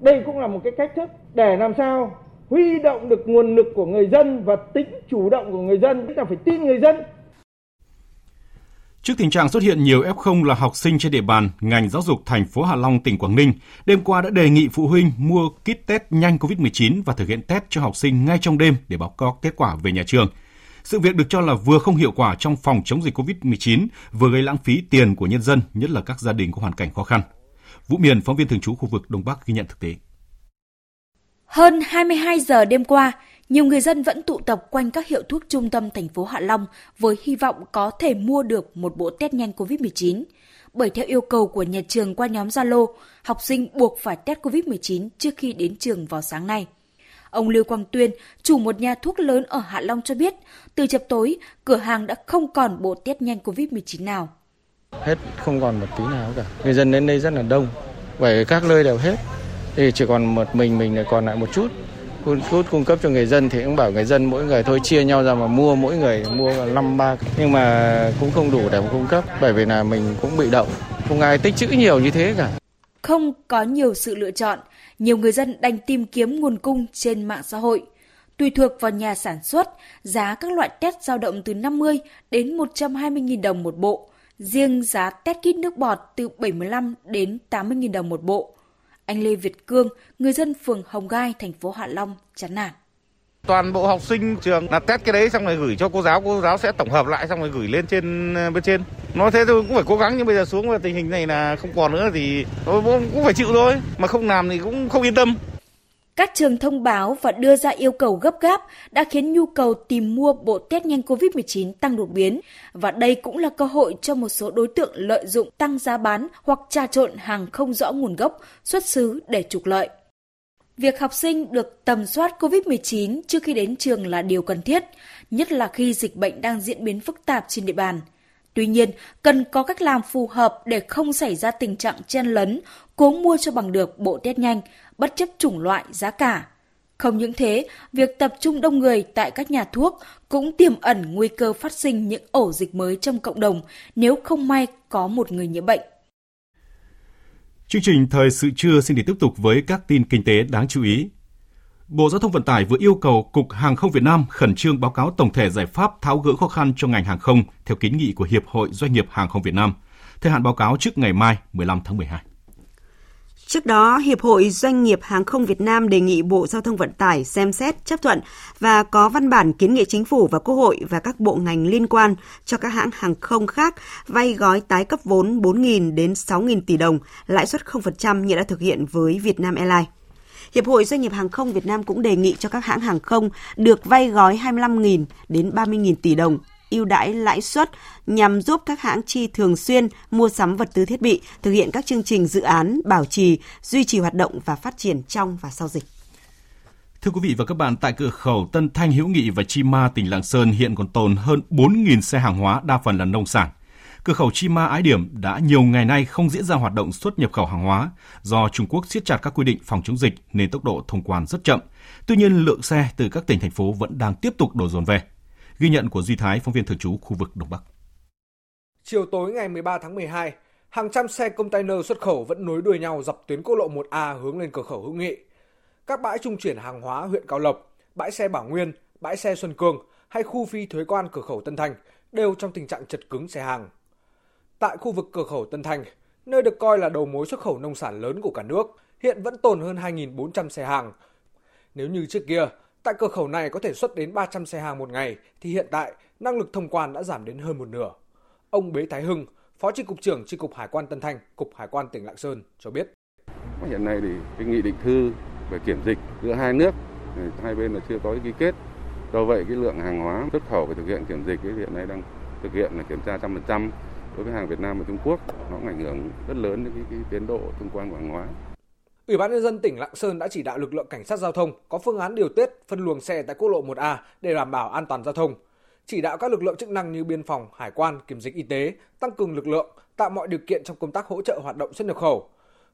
Đây cũng là một cái cách thức để làm sao huy động được nguồn lực của người dân và tính chủ động của người dân. Chúng ta phải tin người dân. Trước tình trạng xuất hiện nhiều F0 là học sinh trên địa bàn, ngành giáo dục thành phố Hạ Long, tỉnh Quảng Ninh đêm qua đã đề nghị phụ huynh mua kit test nhanh COVID-19 và thực hiện test cho học sinh ngay trong đêm để báo cáo kết quả về nhà trường. Sự việc được cho là vừa không hiệu quả trong phòng chống dịch COVID-19, vừa gây lãng phí tiền của nhân dân, nhất là các gia đình có hoàn cảnh khó khăn. Vũ Miền, phóng viên thường trú khu vực Đông Bắc ghi nhận thực tế. Hơn 22 giờ đêm qua, nhiều người dân vẫn tụ tập quanh các hiệu thuốc trung tâm thành phố Hạ Long với hy vọng có thể mua được một bộ test nhanh COVID-19. Bởi theo yêu cầu của nhà trường qua nhóm Zalo, học sinh buộc phải test COVID-19 trước khi đến trường vào sáng nay. Ông Lưu Quang Tuyên, chủ một nhà thuốc lớn ở Hạ Long cho biết, từ chập tối, cửa hàng đã không còn bộ test nhanh COVID-19 nào. Hết không còn một tí nào cả. Người dân đến đây rất là đông, bởi các nơi đều hết. Thì chỉ còn một mình mình lại còn lại một chút. Phút cung cấp cho người dân thì cũng bảo người dân mỗi người thôi chia nhau ra mà mua mỗi người mua năm ba nhưng mà cũng không đủ để cung cấp bởi vì là mình cũng bị động không ai tích chữ nhiều như thế cả không có nhiều sự lựa chọn nhiều người dân đành tìm kiếm nguồn cung trên mạng xã hội. Tùy thuộc vào nhà sản xuất, giá các loại test dao động từ 50 đến 120.000 đồng một bộ. Riêng giá test kit nước bọt từ 75 đến 80.000 đồng một bộ. Anh Lê Việt Cương, người dân phường Hồng Gai, thành phố Hạ Long, chán nản. Toàn bộ học sinh trường là test cái đấy xong rồi gửi cho cô giáo, cô giáo sẽ tổng hợp lại xong rồi gửi lên trên ờ, bên trên. Nói thế tôi cũng phải cố gắng nhưng bây giờ xuống và tình hình này là không còn nữa thì tôi cũng phải chịu thôi, mà không làm thì cũng không yên tâm. Các trường thông báo và đưa ra yêu cầu gấp gáp đã khiến nhu cầu tìm mua bộ test nhanh COVID-19 tăng đột biến và đây cũng là cơ hội cho một số đối tượng lợi dụng tăng giá bán hoặc trà trộn hàng không rõ nguồn gốc, xuất xứ để trục lợi. Việc học sinh được tầm soát COVID-19 trước khi đến trường là điều cần thiết, nhất là khi dịch bệnh đang diễn biến phức tạp trên địa bàn. Tuy nhiên, cần có cách làm phù hợp để không xảy ra tình trạng chen lấn, cố mua cho bằng được bộ test nhanh, bất chấp chủng loại, giá cả. Không những thế, việc tập trung đông người tại các nhà thuốc cũng tiềm ẩn nguy cơ phát sinh những ổ dịch mới trong cộng đồng nếu không may có một người nhiễm bệnh. Chương trình Thời sự trưa xin được tiếp tục với các tin kinh tế đáng chú ý. Bộ Giao thông Vận tải vừa yêu cầu Cục Hàng không Việt Nam khẩn trương báo cáo tổng thể giải pháp tháo gỡ khó khăn cho ngành hàng không theo kiến nghị của Hiệp hội Doanh nghiệp Hàng không Việt Nam. Thời hạn báo cáo trước ngày mai 15 tháng 12. Trước đó, Hiệp hội Doanh nghiệp Hàng không Việt Nam đề nghị Bộ Giao thông Vận tải xem xét chấp thuận và có văn bản kiến nghị chính phủ và Quốc hội và các bộ ngành liên quan cho các hãng hàng không khác vay gói tái cấp vốn 4.000 đến 6.000 tỷ đồng, lãi suất 0% như đã thực hiện với Vietnam Airlines. Hiệp hội Doanh nghiệp Hàng không Việt Nam cũng đề nghị cho các hãng hàng không được vay gói 25.000 đến 30.000 tỷ đồng ưu đãi lãi suất nhằm giúp các hãng chi thường xuyên mua sắm vật tư thiết bị, thực hiện các chương trình dự án bảo trì, duy trì hoạt động và phát triển trong và sau dịch. Thưa quý vị và các bạn, tại cửa khẩu Tân Thanh Hữu Nghị và Chi Ma, tỉnh Lạng Sơn hiện còn tồn hơn 4.000 xe hàng hóa, đa phần là nông sản. Cửa khẩu Chi Ma Ái Điểm đã nhiều ngày nay không diễn ra hoạt động xuất nhập khẩu hàng hóa do Trung Quốc siết chặt các quy định phòng chống dịch nên tốc độ thông quan rất chậm. Tuy nhiên, lượng xe từ các tỉnh thành phố vẫn đang tiếp tục đổ dồn về. Ghi nhận của Duy Thái, phóng viên thường trú khu vực Đông Bắc. Chiều tối ngày 13 tháng 12, hàng trăm xe container xuất khẩu vẫn nối đuôi nhau dọc tuyến quốc lộ 1A hướng lên cửa khẩu Hữu Nghị. các bãi trung chuyển hàng hóa huyện Cao Lộc, bãi xe Bảo Nguyên, bãi xe Xuân Cương hay khu phi thuế quan cửa khẩu Tân thành đều trong tình trạng chật cứng xe hàng. Tại khu vực cửa khẩu Tân thành nơi được coi là đầu mối xuất khẩu nông sản lớn của cả nước, hiện vẫn tồn hơn 2.400 xe hàng. Nếu như trước kia, tại cửa khẩu này có thể xuất đến 300 xe hàng một ngày, thì hiện tại năng lực thông quan đã giảm đến hơn một nửa. Ông Bế Thái Hưng, Phó Tri cục trưởng tri cục Hải quan Tân Thanh, Cục Hải quan tỉnh Lạng Sơn cho biết. Hiện nay thì cái nghị định thư về kiểm dịch giữa hai nước hai bên là chưa có ký kết. Do vậy cái lượng hàng hóa xuất khẩu phải thực hiện kiểm dịch cái hiện nay đang thực hiện là kiểm tra 100% đối với hàng Việt Nam và Trung Quốc nó cũng ảnh hưởng rất lớn đến cái, cái tiến độ thông quan của hàng hóa. Ủy ban nhân dân tỉnh Lạng Sơn đã chỉ đạo lực lượng cảnh sát giao thông có phương án điều tiết phân luồng xe tại quốc lộ 1A để đảm bảo an toàn giao thông. Chỉ đạo các lực lượng chức năng như biên phòng, hải quan, kiểm dịch y tế tăng cường lực lượng, tạo mọi điều kiện trong công tác hỗ trợ hoạt động xuất nhập khẩu,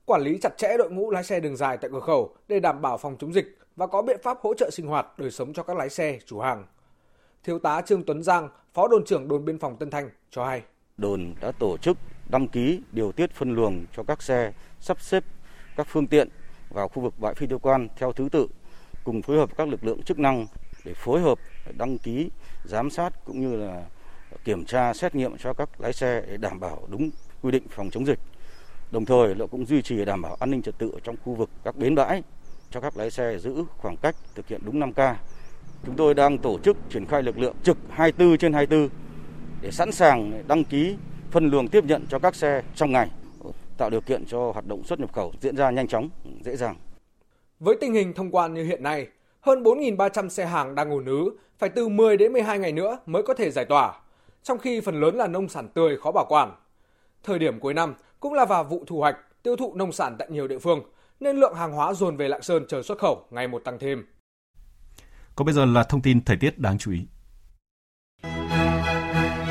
quản lý chặt chẽ đội ngũ lái xe đường dài tại cửa khẩu để đảm bảo phòng chống dịch và có biện pháp hỗ trợ sinh hoạt đời sống cho các lái xe, chủ hàng. Thiếu tá Trương Tuấn Giang, Phó đồn trưởng đồn biên phòng Tân Thanh cho hay. Đồn đã tổ chức đăng ký điều tiết phân luồng cho các xe sắp xếp các phương tiện vào khu vực bãi phi tiêu quan theo thứ tự cùng phối hợp các lực lượng chức năng để phối hợp đăng ký giám sát cũng như là kiểm tra xét nghiệm cho các lái xe để đảm bảo đúng quy định phòng chống dịch. Đồng thời nó cũng duy trì đảm bảo an ninh trật tự trong khu vực các bến bãi cho các lái xe giữ khoảng cách thực hiện đúng 5K. Chúng tôi đang tổ chức triển khai lực lượng trực 24 trên 24 để sẵn sàng đăng ký phân luồng tiếp nhận cho các xe trong ngày, tạo điều kiện cho hoạt động xuất nhập khẩu diễn ra nhanh chóng, dễ dàng. Với tình hình thông quan như hiện nay, hơn 4.300 xe hàng đang ùn ứ, phải từ 10 đến 12 ngày nữa mới có thể giải tỏa, trong khi phần lớn là nông sản tươi khó bảo quản. Thời điểm cuối năm cũng là vào vụ thu hoạch, tiêu thụ nông sản tại nhiều địa phương, nên lượng hàng hóa dồn về Lạng Sơn chờ xuất khẩu ngày một tăng thêm. Còn bây giờ là thông tin thời tiết đáng chú ý.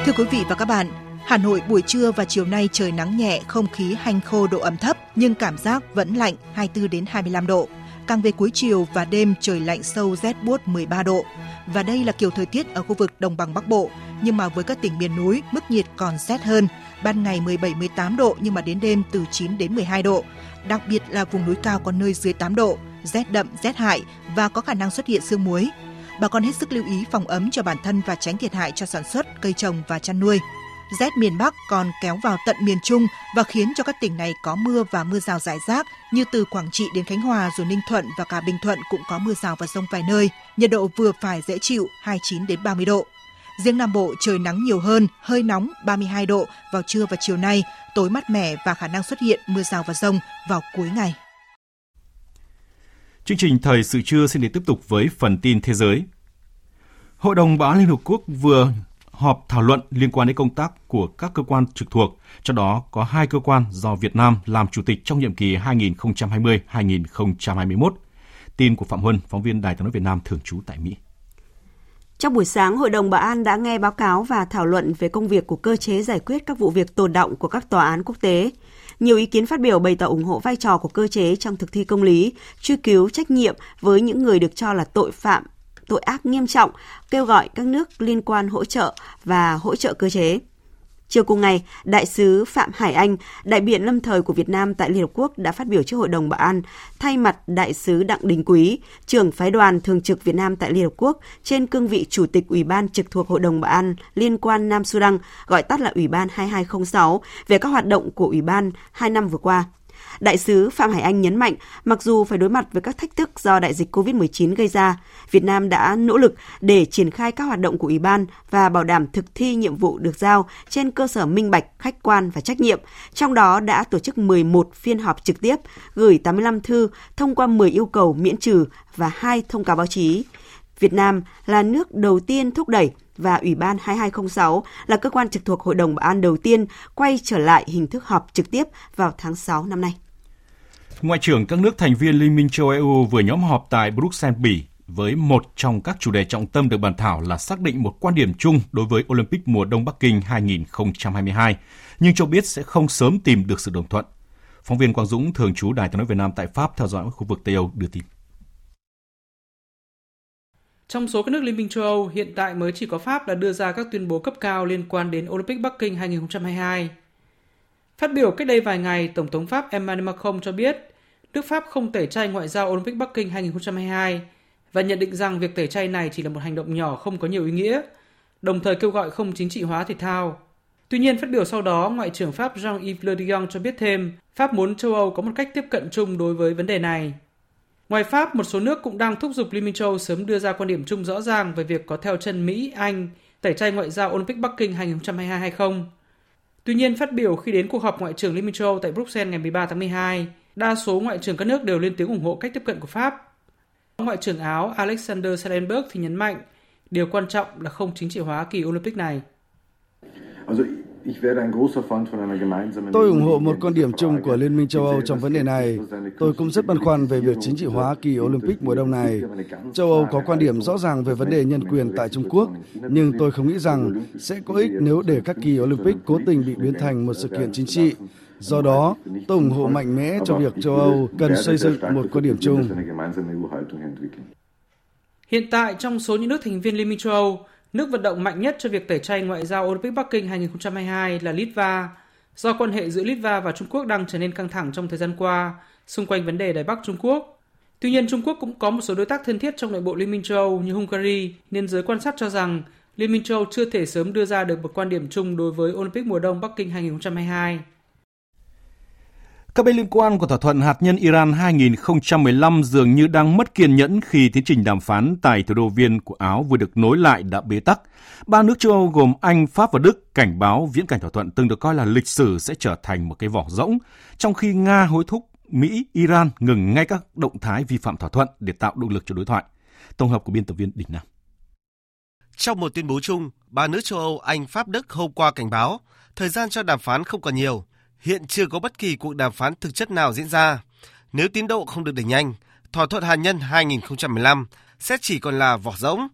Thưa quý vị và các bạn, Hà Nội buổi trưa và chiều nay trời nắng nhẹ, không khí hanh khô độ ẩm thấp nhưng cảm giác vẫn lạnh 24 đến 25 độ. Càng về cuối chiều và đêm trời lạnh sâu rét buốt 13 độ. Và đây là kiểu thời tiết ở khu vực đồng bằng Bắc Bộ, nhưng mà với các tỉnh miền núi, mức nhiệt còn rét hơn. Ban ngày 17-18 độ nhưng mà đến đêm từ 9 đến 12 độ. Đặc biệt là vùng núi cao có nơi dưới 8 độ, rét đậm, rét hại và có khả năng xuất hiện sương muối. Bà con hết sức lưu ý phòng ấm cho bản thân và tránh thiệt hại cho sản xuất, cây trồng và chăn nuôi. Rét miền Bắc còn kéo vào tận miền Trung và khiến cho các tỉnh này có mưa và mưa rào rải rác như từ Quảng Trị đến Khánh Hòa rồi Ninh Thuận và cả Bình Thuận cũng có mưa rào và rông vài nơi. Nhiệt độ vừa phải dễ chịu 29 đến 30 độ. Riêng Nam Bộ trời nắng nhiều hơn, hơi nóng 32 độ vào trưa và chiều nay, tối mát mẻ và khả năng xuất hiện mưa rào và rông vào cuối ngày. Chương trình Thời sự trưa xin được tiếp tục với phần tin thế giới. Hội đồng Bảo an Liên Hợp Quốc vừa họp thảo luận liên quan đến công tác của các cơ quan trực thuộc, trong đó có hai cơ quan do Việt Nam làm chủ tịch trong nhiệm kỳ 2020-2021. Tin của Phạm Huân, phóng viên Đài tiếng nói Việt Nam thường trú tại Mỹ. Trong buổi sáng, Hội đồng Bảo an đã nghe báo cáo và thảo luận về công việc của cơ chế giải quyết các vụ việc tồn động của các tòa án quốc tế. Nhiều ý kiến phát biểu bày tỏ ủng hộ vai trò của cơ chế trong thực thi công lý, truy cứu trách nhiệm với những người được cho là tội phạm, tội ác nghiêm trọng, kêu gọi các nước liên quan hỗ trợ và hỗ trợ cơ chế. Chiều cùng ngày, Đại sứ Phạm Hải Anh, đại biện lâm thời của Việt Nam tại Liên Hợp Quốc đã phát biểu trước Hội đồng Bảo an, thay mặt Đại sứ Đặng Đình Quý, trưởng phái đoàn thường trực Việt Nam tại Liên Hợp Quốc trên cương vị Chủ tịch Ủy ban trực thuộc Hội đồng Bảo an liên quan Nam Sudan, gọi tắt là Ủy ban 2206, về các hoạt động của Ủy ban hai năm vừa qua. Đại sứ Phạm Hải Anh nhấn mạnh, mặc dù phải đối mặt với các thách thức do đại dịch COVID-19 gây ra, Việt Nam đã nỗ lực để triển khai các hoạt động của Ủy ban và bảo đảm thực thi nhiệm vụ được giao trên cơ sở minh bạch, khách quan và trách nhiệm. Trong đó đã tổ chức 11 phiên họp trực tiếp, gửi 85 thư, thông qua 10 yêu cầu miễn trừ và hai thông cáo báo chí. Việt Nam là nước đầu tiên thúc đẩy và Ủy ban 2206 là cơ quan trực thuộc Hội đồng Bảo an đầu tiên quay trở lại hình thức họp trực tiếp vào tháng 6 năm nay. Ngoại trưởng các nước thành viên Liên minh châu EU vừa nhóm họp tại Bruxelles, Bỉ với một trong các chủ đề trọng tâm được bàn thảo là xác định một quan điểm chung đối với Olympic mùa đông Bắc Kinh 2022, nhưng cho biết sẽ không sớm tìm được sự đồng thuận. Phóng viên Quang Dũng, thường trú Đài tiếng nói Việt Nam tại Pháp theo dõi khu vực Tây Âu đưa tin. Trong số các nước Liên minh châu Âu, hiện tại mới chỉ có Pháp đã đưa ra các tuyên bố cấp cao liên quan đến Olympic Bắc Kinh 2022. Phát biểu cách đây vài ngày, Tổng thống Pháp Emmanuel Macron cho biết nước Pháp không tẩy chay ngoại giao Olympic Bắc Kinh 2022 và nhận định rằng việc tẩy chay này chỉ là một hành động nhỏ không có nhiều ý nghĩa, đồng thời kêu gọi không chính trị hóa thể thao. Tuy nhiên, phát biểu sau đó, Ngoại trưởng Pháp Jean-Yves Le Drian cho biết thêm, Pháp muốn châu Âu có một cách tiếp cận chung đối với vấn đề này. Ngoài Pháp, một số nước cũng đang thúc giục Liên minh châu sớm đưa ra quan điểm chung rõ ràng về việc có theo chân Mỹ, Anh tẩy chay ngoại giao Olympic Bắc Kinh 2022 hay không. Tuy nhiên, phát biểu khi đến cuộc họp ngoại trưởng Liên minh châu tại Bruxelles ngày 13 tháng 12, đa số ngoại trưởng các nước đều lên tiếng ủng hộ cách tiếp cận của Pháp. Ngoại trưởng Áo Alexander Schellenberg thì nhấn mạnh điều quan trọng là không chính trị hóa kỳ Olympic này. Tôi ủng hộ một quan điểm chung của Liên minh châu Âu trong vấn đề này. Tôi cũng rất băn khoăn về việc chính trị hóa kỳ Olympic mùa đông này. Châu Âu có quan điểm rõ ràng về vấn đề nhân quyền tại Trung Quốc, nhưng tôi không nghĩ rằng sẽ có ích nếu để các kỳ Olympic cố tình bị biến thành một sự kiện chính trị. Do đó, tôi ủng hộ mạnh mẽ cho việc châu Âu cần xây dựng một quan điểm chung. Hiện tại, trong số những nước thành viên Liên minh châu Âu, Nước vận động mạnh nhất cho việc tẩy chay ngoại giao Olympic Bắc Kinh 2022 là Litva, do quan hệ giữa Litva và Trung Quốc đang trở nên căng thẳng trong thời gian qua xung quanh vấn đề Đài Bắc Trung Quốc. Tuy nhiên, Trung Quốc cũng có một số đối tác thân thiết trong nội bộ Liên minh châu Âu như Hungary, nên giới quan sát cho rằng Liên minh châu Âu chưa thể sớm đưa ra được một quan điểm chung đối với Olympic mùa đông Bắc Kinh 2022. Các bên liên quan của thỏa thuận hạt nhân Iran 2015 dường như đang mất kiên nhẫn khi tiến trình đàm phán tại thủ đô Viên của Áo vừa được nối lại đã bế tắc. Ba nước châu Âu gồm Anh, Pháp và Đức cảnh báo viễn cảnh thỏa thuận từng được coi là lịch sử sẽ trở thành một cái vỏ rỗng, trong khi Nga hối thúc Mỹ, Iran ngừng ngay các động thái vi phạm thỏa thuận để tạo động lực cho đối thoại. Tổng hợp của biên tập viên Đình Nam. Trong một tuyên bố chung, ba nước châu Âu, Anh, Pháp, Đức hôm qua cảnh báo thời gian cho đàm phán không còn nhiều hiện chưa có bất kỳ cuộc đàm phán thực chất nào diễn ra. Nếu tiến độ không được đẩy nhanh, thỏa thuận hạt nhân 2015 sẽ chỉ còn là vỏ rỗng.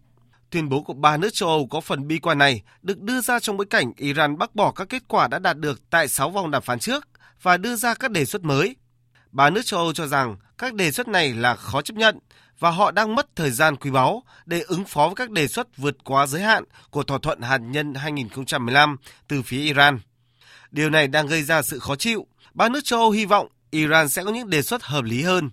Tuyên bố của ba nước châu Âu có phần bi quan này được đưa ra trong bối cảnh Iran bác bỏ các kết quả đã đạt được tại 6 vòng đàm phán trước và đưa ra các đề xuất mới. Ba nước châu Âu cho rằng các đề xuất này là khó chấp nhận và họ đang mất thời gian quý báu để ứng phó với các đề xuất vượt quá giới hạn của thỏa thuận hạt nhân 2015 từ phía Iran. Điều này đang gây ra sự khó chịu. Ba nước châu Âu hy vọng Iran sẽ có những đề xuất hợp lý hơn.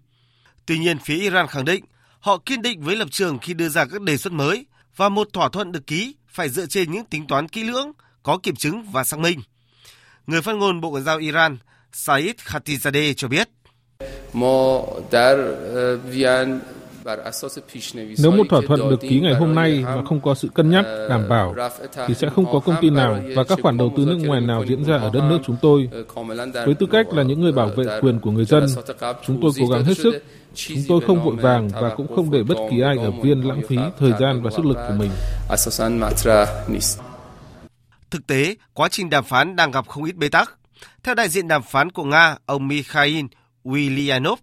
Tuy nhiên, phía Iran khẳng định họ kiên định với lập trường khi đưa ra các đề xuất mới và một thỏa thuận được ký phải dựa trên những tính toán kỹ lưỡng, có kiểm chứng và xác minh. Người phát ngôn Bộ Ngoại giao Iran Said Khatizadeh cho biết. Nếu một thỏa thuận được ký ngày hôm nay mà không có sự cân nhắc, đảm bảo, thì sẽ không có công ty nào và các khoản đầu tư nước ngoài nào diễn ra ở đất nước chúng tôi. Với tư cách là những người bảo vệ quyền của người dân, chúng tôi cố gắng hết sức. Chúng tôi không vội vàng và cũng không để bất kỳ ai ở viên lãng phí thời gian và sức lực của mình. Thực tế, quá trình đàm phán đang gặp không ít bế tắc. Theo đại diện đàm phán của Nga, ông Mikhail Ulyanov,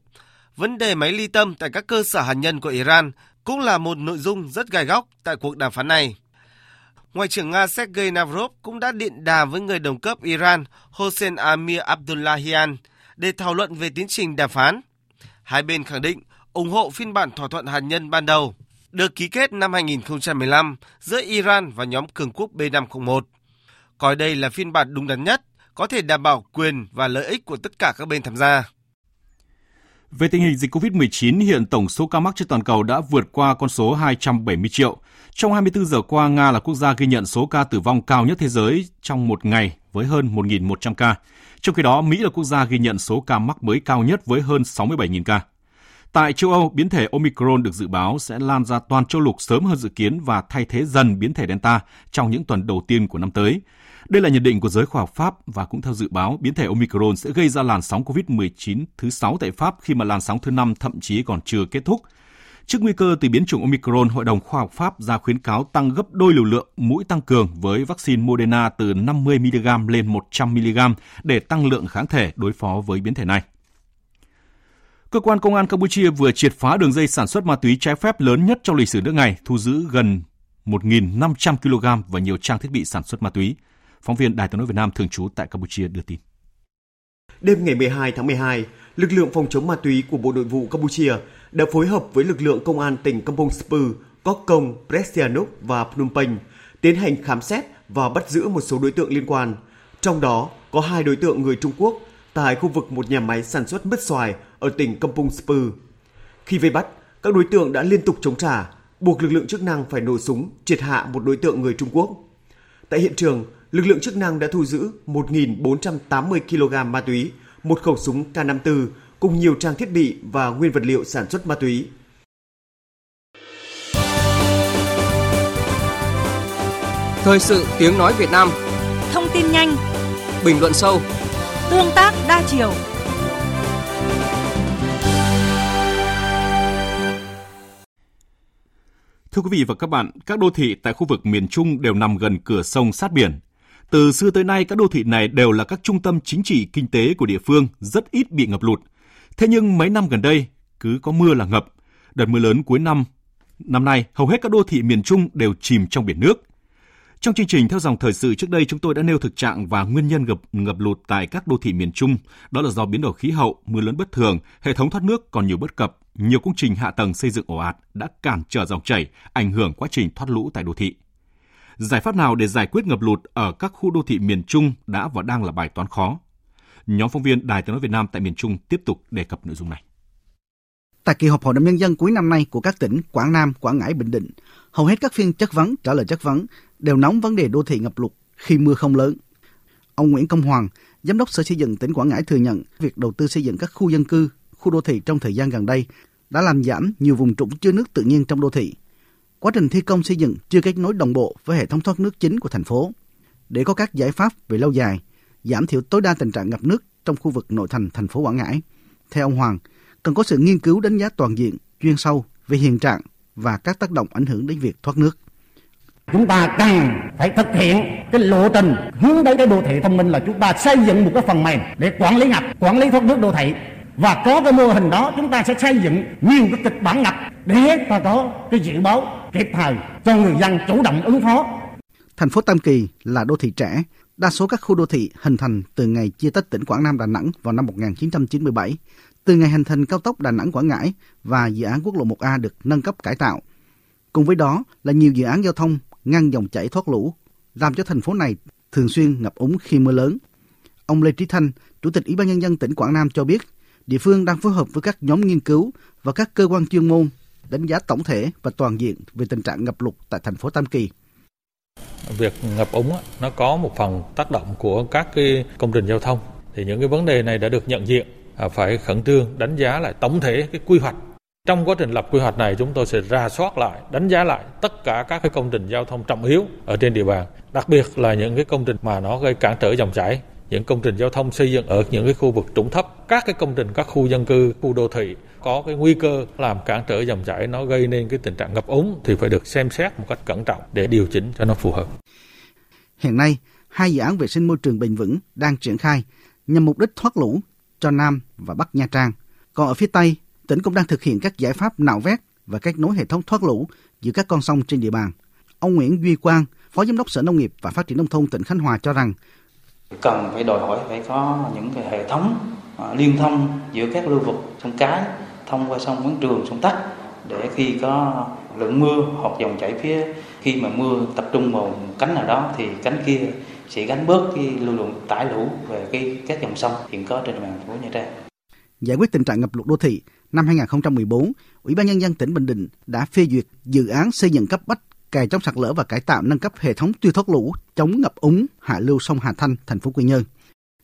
vấn đề máy ly tâm tại các cơ sở hạt nhân của Iran cũng là một nội dung rất gai góc tại cuộc đàm phán này. Ngoại trưởng Nga Sergei Lavrov cũng đã điện đàm với người đồng cấp Iran Hossein Amir Abdullahian để thảo luận về tiến trình đàm phán. Hai bên khẳng định ủng hộ phiên bản thỏa thuận hạt nhân ban đầu được ký kết năm 2015 giữa Iran và nhóm cường quốc B501. Coi đây là phiên bản đúng đắn nhất, có thể đảm bảo quyền và lợi ích của tất cả các bên tham gia. Về tình hình dịch COVID-19, hiện tổng số ca mắc trên toàn cầu đã vượt qua con số 270 triệu. Trong 24 giờ qua, Nga là quốc gia ghi nhận số ca tử vong cao nhất thế giới trong một ngày với hơn 1.100 ca. Trong khi đó, Mỹ là quốc gia ghi nhận số ca mắc mới cao nhất với hơn 67.000 ca. Tại châu Âu, biến thể Omicron được dự báo sẽ lan ra toàn châu lục sớm hơn dự kiến và thay thế dần biến thể Delta trong những tuần đầu tiên của năm tới. Đây là nhận định của giới khoa học Pháp và cũng theo dự báo, biến thể Omicron sẽ gây ra làn sóng COVID-19 thứ 6 tại Pháp khi mà làn sóng thứ 5 thậm chí còn chưa kết thúc. Trước nguy cơ từ biến chủng Omicron, Hội đồng Khoa học Pháp ra khuyến cáo tăng gấp đôi liều lượng mũi tăng cường với vaccine Moderna từ 50mg lên 100mg để tăng lượng kháng thể đối phó với biến thể này. Cơ quan công an Campuchia vừa triệt phá đường dây sản xuất ma túy trái phép lớn nhất trong lịch sử nước này, thu giữ gần 1.500 kg và nhiều trang thiết bị sản xuất ma túy. Phóng viên Đài tiếng nói Việt Nam thường trú tại Campuchia đưa tin. Đêm ngày 12 tháng 12, lực lượng phòng chống ma túy của Bộ Nội vụ Campuchia đã phối hợp với lực lượng công an tỉnh Kampong Spư, Kok Kong, Presianuk và Phnom Penh tiến hành khám xét và bắt giữ một số đối tượng liên quan. Trong đó có hai đối tượng người Trung Quốc tại khu vực một nhà máy sản xuất mứt xoài ở tỉnh Kampong Spư. Khi vây bắt, các đối tượng đã liên tục chống trả, buộc lực lượng chức năng phải nổ súng triệt hạ một đối tượng người Trung Quốc. Tại hiện trường, lực lượng chức năng đã thu giữ 1.480 kg ma túy, một khẩu súng K54 cùng nhiều trang thiết bị và nguyên vật liệu sản xuất ma túy. Thời sự tiếng nói Việt Nam Thông tin nhanh Bình luận sâu Tương tác đa chiều Thưa quý vị và các bạn, các đô thị tại khu vực miền Trung đều nằm gần cửa sông sát biển. Từ xưa tới nay, các đô thị này đều là các trung tâm chính trị kinh tế của địa phương, rất ít bị ngập lụt. Thế nhưng mấy năm gần đây, cứ có mưa là ngập. Đợt mưa lớn cuối năm, năm nay hầu hết các đô thị miền Trung đều chìm trong biển nước. Trong chương trình theo dòng thời sự trước đây chúng tôi đã nêu thực trạng và nguyên nhân ngập ngập lụt tại các đô thị miền Trung, đó là do biến đổi khí hậu, mưa lớn bất thường, hệ thống thoát nước còn nhiều bất cập, nhiều công trình hạ tầng xây dựng ồ ạt đã cản trở dòng chảy, ảnh hưởng quá trình thoát lũ tại đô thị. Giải pháp nào để giải quyết ngập lụt ở các khu đô thị miền Trung đã và đang là bài toán khó. Nhóm phóng viên Đài Tiếng nói Việt Nam tại miền Trung tiếp tục đề cập nội dung này. Tại kỳ họp Hội đồng Nhân dân cuối năm nay của các tỉnh Quảng Nam, Quảng Ngãi, Bình Định, hầu hết các phiên chất vấn, trả lời chất vấn đều nóng vấn đề đô thị ngập lụt khi mưa không lớn. Ông Nguyễn Công Hoàng, Giám đốc Sở Xây dựng tỉnh Quảng Ngãi thừa nhận việc đầu tư xây dựng các khu dân cư, khu đô thị trong thời gian gần đây đã làm giảm nhiều vùng trũng chứa nước tự nhiên trong đô thị. Quá trình thi công xây dựng chưa kết nối đồng bộ với hệ thống thoát nước chính của thành phố. Để có các giải pháp về lâu dài, giảm thiểu tối đa tình trạng ngập nước trong khu vực nội thành thành phố Quảng Ngãi. Theo ông Hoàng, cần có sự nghiên cứu đánh giá toàn diện, chuyên sâu về hiện trạng và các tác động ảnh hưởng đến việc thoát nước. Chúng ta cần phải thực hiện cái lộ trình hướng tới cái đô thị thông minh là chúng ta xây dựng một cái phần mềm để quản lý ngập, quản lý thoát nước đô thị và có cái mô hình đó chúng ta sẽ xây dựng nhiều cái kịch bản ngập để ta có cái dự báo kịp thời cho người dân chủ động ứng phó. Thành phố Tam Kỳ là đô thị trẻ, đa số các khu đô thị hình thành từ ngày chia tách tỉnh Quảng Nam Đà Nẵng vào năm 1997, từ ngày hành thành cao tốc Đà Nẵng Quảng Ngãi và dự án quốc lộ 1A được nâng cấp cải tạo. Cùng với đó là nhiều dự án giao thông ngăn dòng chảy thoát lũ, làm cho thành phố này thường xuyên ngập úng khi mưa lớn. Ông Lê Trí Thanh, Chủ tịch Ủy ban Nhân dân tỉnh Quảng Nam cho biết, địa phương đang phối hợp với các nhóm nghiên cứu và các cơ quan chuyên môn đánh giá tổng thể và toàn diện về tình trạng ngập lụt tại thành phố Tam Kỳ. Việc ngập úng nó có một phần tác động của các cái công trình giao thông thì những cái vấn đề này đã được nhận diện À, phải khẩn trương đánh giá lại tổng thể cái quy hoạch trong quá trình lập quy hoạch này chúng tôi sẽ ra soát lại, đánh giá lại tất cả các cái công trình giao thông trọng yếu ở trên địa bàn, đặc biệt là những cái công trình mà nó gây cản trở dòng chảy, những công trình giao thông xây dựng ở những cái khu vực trũng thấp, các cái công trình các khu dân cư, khu đô thị có cái nguy cơ làm cản trở dòng chảy nó gây nên cái tình trạng ngập úng thì phải được xem xét một cách cẩn trọng để điều chỉnh cho nó phù hợp. Hiện nay, hai dự án vệ sinh môi trường bền vững đang triển khai nhằm mục đích thoát lũ cho Nam và Bắc Nha Trang. Còn ở phía Tây, tỉnh cũng đang thực hiện các giải pháp nạo vét và kết nối hệ thống thoát lũ giữa các con sông trên địa bàn. Ông Nguyễn Duy Quang, Phó Giám đốc Sở Nông nghiệp và Phát triển Nông thôn tỉnh Khánh Hòa cho rằng cần phải đòi hỏi phải có những cái hệ thống à, liên thông giữa các lưu vực sông Cái thông qua sông Quán Trường, sông Tắc để khi có lượng mưa hoặc dòng chảy phía khi mà mưa tập trung vào cánh nào đó thì cánh kia sẽ gánh bớt cái lưu lượng tải lũ về cái các dòng sông hiện có trên địa bàn thành phố Nha Trang. Giải quyết tình trạng ngập lụt đô thị, năm 2014, Ủy ban Nhân dân tỉnh Bình Định đã phê duyệt dự án xây dựng cấp bách kè chống sạt lở và cải tạo nâng cấp hệ thống tiêu thoát lũ chống ngập úng hạ lưu sông Hà Thanh, thành phố Quy Nhơn.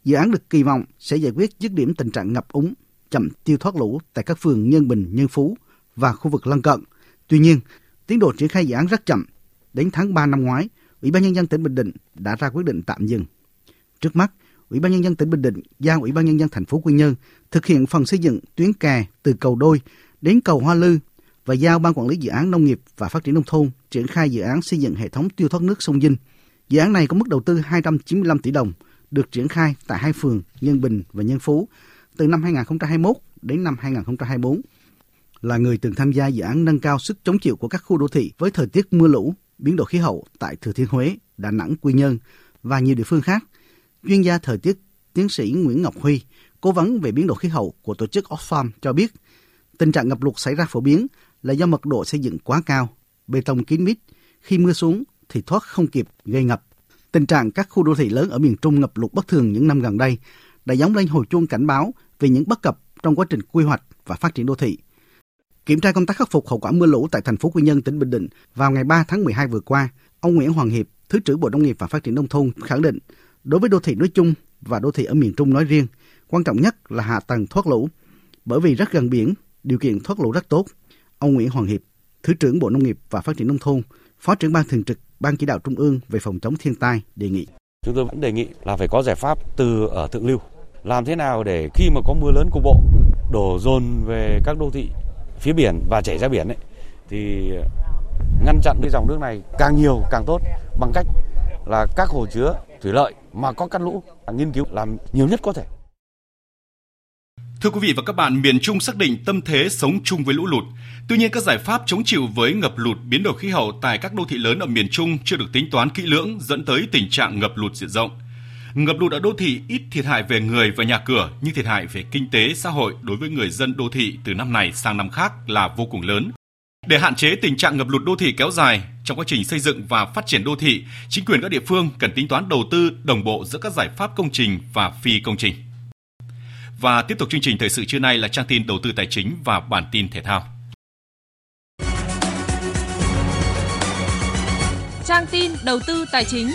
Dự án được kỳ vọng sẽ giải quyết dứt điểm tình trạng ngập úng, chậm tiêu thoát lũ tại các phường Nhân Bình, Nhân Phú và khu vực lân cận. Tuy nhiên, tiến độ triển khai dự án rất chậm. Đến tháng 3 năm ngoái, Ủy ban Nhân dân tỉnh Bình Định đã ra quyết định tạm dừng. Trước mắt, Ủy ban nhân dân tỉnh Bình Định giao Ủy ban nhân dân thành phố Quy Nhơn thực hiện phần xây dựng tuyến kè từ cầu Đôi đến cầu Hoa Lư và giao ban quản lý dự án nông nghiệp và phát triển nông thôn triển khai dự án xây dựng hệ thống tiêu thoát nước sông Dinh. Dự án này có mức đầu tư 295 tỷ đồng, được triển khai tại hai phường Nhân Bình và Nhân Phú từ năm 2021 đến năm 2024. Là người từng tham gia dự án nâng cao sức chống chịu của các khu đô thị với thời tiết mưa lũ, biến đổi khí hậu tại Thừa Thiên Huế, Đà Nẵng, Quy Nhơn và nhiều địa phương khác, chuyên gia thời tiết tiến sĩ Nguyễn Ngọc Huy, cố vấn về biến đổi khí hậu của tổ chức Oxfam cho biết, tình trạng ngập lụt xảy ra phổ biến là do mật độ xây dựng quá cao, bê tông kín mít, khi mưa xuống thì thoát không kịp gây ngập. Tình trạng các khu đô thị lớn ở miền Trung ngập lụt bất thường những năm gần đây đã giống lên hồi chuông cảnh báo về những bất cập trong quá trình quy hoạch và phát triển đô thị. Kiểm tra công tác khắc phục hậu quả mưa lũ tại thành phố Quy Nhơn, tỉnh Bình Định vào ngày 3 tháng 12 vừa qua, ông Nguyễn Hoàng Hiệp, Thứ trưởng Bộ Nông nghiệp và Phát triển Nông thôn khẳng định đối với đô thị nói chung và đô thị ở miền Trung nói riêng, quan trọng nhất là hạ tầng thoát lũ. Bởi vì rất gần biển, điều kiện thoát lũ rất tốt. Ông Nguyễn Hoàng Hiệp, Thứ trưởng Bộ Nông nghiệp và Phát triển Nông thôn, Phó trưởng Ban Thường trực Ban Chỉ đạo Trung ương về phòng chống thiên tai đề nghị. Chúng tôi vẫn đề nghị là phải có giải pháp từ ở thượng lưu. Làm thế nào để khi mà có mưa lớn cục bộ đổ dồn về các đô thị phía biển và chảy ra biển ấy, thì ngăn chặn cái dòng nước này càng nhiều càng tốt bằng cách là các hồ chứa thủy lợi mà có cắt lũ nghiên cứu làm nhiều nhất có thể. Thưa quý vị và các bạn, miền Trung xác định tâm thế sống chung với lũ lụt. Tuy nhiên các giải pháp chống chịu với ngập lụt biến đổi khí hậu tại các đô thị lớn ở miền Trung chưa được tính toán kỹ lưỡng dẫn tới tình trạng ngập lụt diện rộng. Ngập lụt ở đô thị ít thiệt hại về người và nhà cửa nhưng thiệt hại về kinh tế xã hội đối với người dân đô thị từ năm này sang năm khác là vô cùng lớn. Để hạn chế tình trạng ngập lụt đô thị kéo dài, trong quá trình xây dựng và phát triển đô thị, chính quyền các địa phương cần tính toán đầu tư đồng bộ giữa các giải pháp công trình và phi công trình. Và tiếp tục chương trình thời sự trưa nay là trang tin đầu tư tài chính và bản tin thể thao. Trang tin đầu tư tài chính.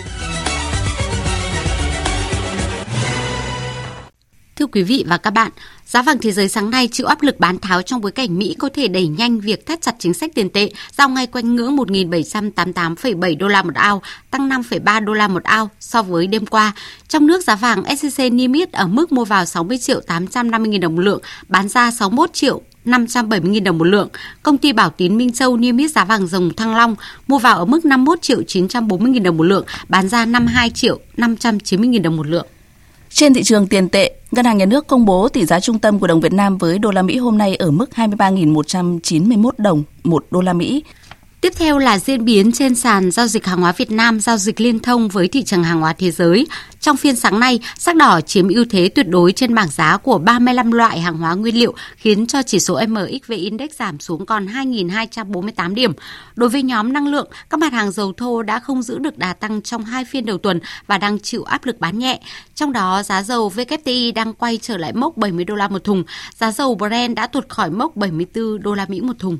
Thưa quý vị và các bạn, giá vàng thế giới sáng nay chịu áp lực bán tháo trong bối cảnh Mỹ có thể đẩy nhanh việc thắt chặt chính sách tiền tệ, giao ngay quanh ngưỡng 1.788,7 đô la một ao, tăng 5,3 đô la một ao so với đêm qua. Trong nước giá vàng SJC niêm yết ở mức mua vào 60 triệu 850 000 đồng một lượng, bán ra 61 triệu 570.000 đồng một lượng. Công ty Bảo Tín Minh Châu niêm yết giá vàng dòng Thăng Long mua vào ở mức 51 triệu 940.000 đồng một lượng, bán ra 52 triệu 590.000 đồng một lượng. Trên thị trường tiền tệ, Ngân hàng Nhà nước công bố tỷ giá trung tâm của đồng Việt Nam với đô la Mỹ hôm nay ở mức 23.191 đồng một đô la Mỹ. Tiếp theo là diễn biến trên sàn giao dịch hàng hóa Việt Nam giao dịch liên thông với thị trường hàng hóa thế giới. Trong phiên sáng nay, sắc đỏ chiếm ưu thế tuyệt đối trên bảng giá của 35 loại hàng hóa nguyên liệu, khiến cho chỉ số MXV Index giảm xuống còn 2.248 điểm. Đối với nhóm năng lượng, các mặt hàng dầu thô đã không giữ được đà tăng trong hai phiên đầu tuần và đang chịu áp lực bán nhẹ. Trong đó, giá dầu WTI đang quay trở lại mốc 70 đô la một thùng, giá dầu Brent đã tuột khỏi mốc 74 đô la Mỹ một thùng.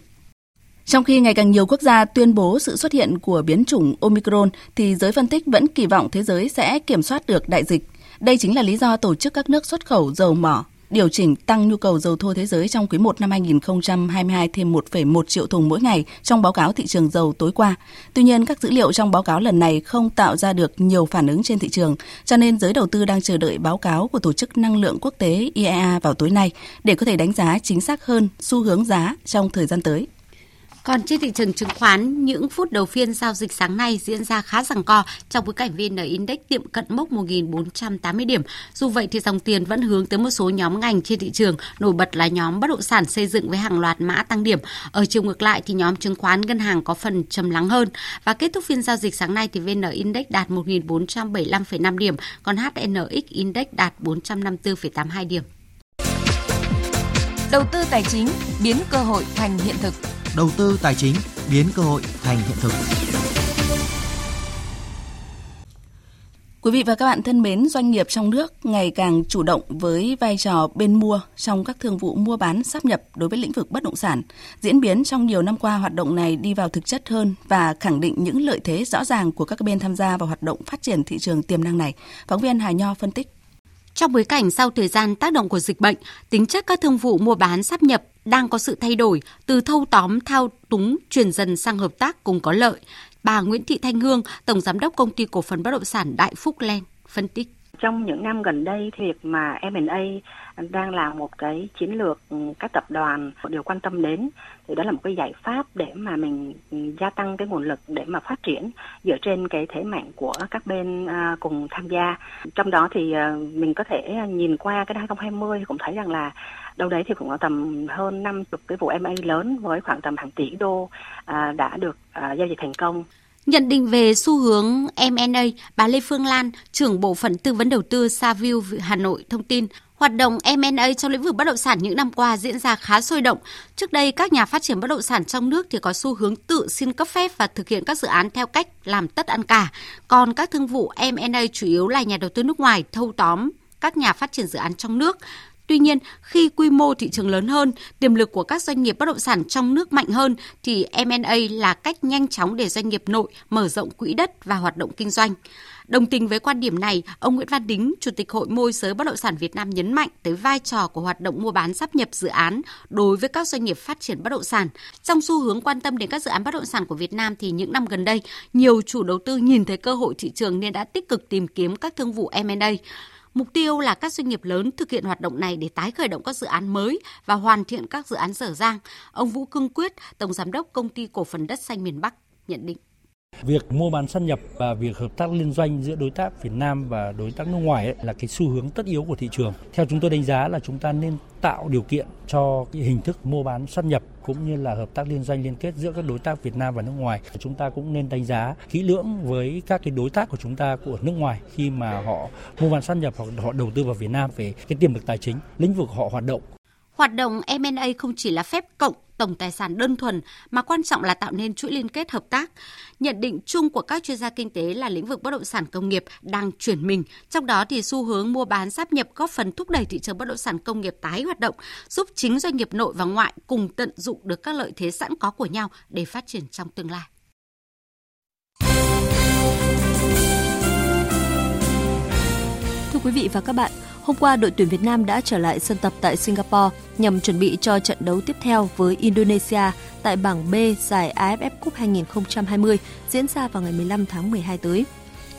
Trong khi ngày càng nhiều quốc gia tuyên bố sự xuất hiện của biến chủng Omicron, thì giới phân tích vẫn kỳ vọng thế giới sẽ kiểm soát được đại dịch. Đây chính là lý do tổ chức các nước xuất khẩu dầu mỏ điều chỉnh tăng nhu cầu dầu thô thế giới trong quý 1 năm 2022 thêm 1,1 triệu thùng mỗi ngày trong báo cáo thị trường dầu tối qua. Tuy nhiên, các dữ liệu trong báo cáo lần này không tạo ra được nhiều phản ứng trên thị trường, cho nên giới đầu tư đang chờ đợi báo cáo của Tổ chức Năng lượng Quốc tế IEA vào tối nay để có thể đánh giá chính xác hơn xu hướng giá trong thời gian tới. Còn trên thị trường chứng khoán, những phút đầu phiên giao dịch sáng nay diễn ra khá giằng co trong bối cảnh VN Index tiệm cận mốc 1.480 điểm. Dù vậy thì dòng tiền vẫn hướng tới một số nhóm ngành trên thị trường, nổi bật là nhóm bất động sản xây dựng với hàng loạt mã tăng điểm. Ở chiều ngược lại thì nhóm chứng khoán ngân hàng có phần trầm lắng hơn. Và kết thúc phiên giao dịch sáng nay thì VN Index đạt 1.475,5 điểm, còn HNX Index đạt 454,82 điểm. Đầu tư tài chính biến cơ hội thành hiện thực đầu tư tài chính biến cơ hội thành hiện thực. Quý vị và các bạn thân mến, doanh nghiệp trong nước ngày càng chủ động với vai trò bên mua trong các thương vụ mua bán sáp nhập đối với lĩnh vực bất động sản. Diễn biến trong nhiều năm qua hoạt động này đi vào thực chất hơn và khẳng định những lợi thế rõ ràng của các bên tham gia vào hoạt động phát triển thị trường tiềm năng này. Phóng viên Hà Nho phân tích. Trong bối cảnh sau thời gian tác động của dịch bệnh, tính chất các thương vụ mua bán sắp nhập đang có sự thay đổi từ thâu tóm thao túng chuyển dần sang hợp tác cùng có lợi. Bà Nguyễn Thị Thanh Hương, Tổng Giám đốc Công ty Cổ phần Bất động sản Đại Phúc Len, phân tích. Trong những năm gần đây, việc mà M&A đang là một cái chiến lược các tập đoàn đều quan tâm đến thì đó là một cái giải pháp để mà mình gia tăng cái nguồn lực để mà phát triển dựa trên cái thế mạnh của các bên à, cùng tham gia trong đó thì à, mình có thể nhìn qua cái 2020 cũng thấy rằng là đâu đấy thì cũng có tầm hơn 50 cái vụ M&A lớn với khoảng tầm hàng tỷ đô à, đã được à, giao dịch thành công Nhận định về xu hướng M&A, bà Lê Phương Lan, trưởng bộ phận tư vấn đầu tư Saview Hà Nội thông tin, hoạt động M&A trong lĩnh vực bất động sản những năm qua diễn ra khá sôi động. Trước đây, các nhà phát triển bất động sản trong nước thì có xu hướng tự xin cấp phép và thực hiện các dự án theo cách làm tất ăn cả. Còn các thương vụ M&A chủ yếu là nhà đầu tư nước ngoài thâu tóm các nhà phát triển dự án trong nước. Tuy nhiên, khi quy mô thị trường lớn hơn, tiềm lực của các doanh nghiệp bất động sản trong nước mạnh hơn thì M&A là cách nhanh chóng để doanh nghiệp nội mở rộng quỹ đất và hoạt động kinh doanh. Đồng tình với quan điểm này, ông Nguyễn Văn Đính, Chủ tịch Hội môi giới bất động sản Việt Nam nhấn mạnh tới vai trò của hoạt động mua bán sắp nhập dự án đối với các doanh nghiệp phát triển bất động sản. Trong xu hướng quan tâm đến các dự án bất động sản của Việt Nam thì những năm gần đây, nhiều chủ đầu tư nhìn thấy cơ hội thị trường nên đã tích cực tìm kiếm các thương vụ M&A. Mục tiêu là các doanh nghiệp lớn thực hiện hoạt động này để tái khởi động các dự án mới và hoàn thiện các dự án dở dang. Ông Vũ Cương Quyết, Tổng Giám đốc Công ty Cổ phần Đất Xanh miền Bắc, nhận định. Việc mua bán sát nhập và việc hợp tác liên doanh giữa đối tác Việt Nam và đối tác nước ngoài ấy là cái xu hướng tất yếu của thị trường. Theo chúng tôi đánh giá là chúng ta nên tạo điều kiện cho cái hình thức mua bán sát nhập cũng như là hợp tác liên doanh liên kết giữa các đối tác Việt Nam và nước ngoài. Chúng ta cũng nên đánh giá kỹ lưỡng với các cái đối tác của chúng ta của nước ngoài khi mà họ mua bán sát nhập hoặc họ đầu tư vào Việt Nam về cái tiềm lực tài chính, lĩnh vực họ hoạt động Hoạt động M&A không chỉ là phép cộng tổng tài sản đơn thuần mà quan trọng là tạo nên chuỗi liên kết hợp tác. Nhận định chung của các chuyên gia kinh tế là lĩnh vực bất động sản công nghiệp đang chuyển mình, trong đó thì xu hướng mua bán sáp nhập góp phần thúc đẩy thị trường bất động sản công nghiệp tái hoạt động, giúp chính doanh nghiệp nội và ngoại cùng tận dụng được các lợi thế sẵn có của nhau để phát triển trong tương lai. Thưa quý vị và các bạn, Hôm qua, đội tuyển Việt Nam đã trở lại sân tập tại Singapore nhằm chuẩn bị cho trận đấu tiếp theo với Indonesia tại bảng B giải AFF Cup 2020 diễn ra vào ngày 15 tháng 12 tới.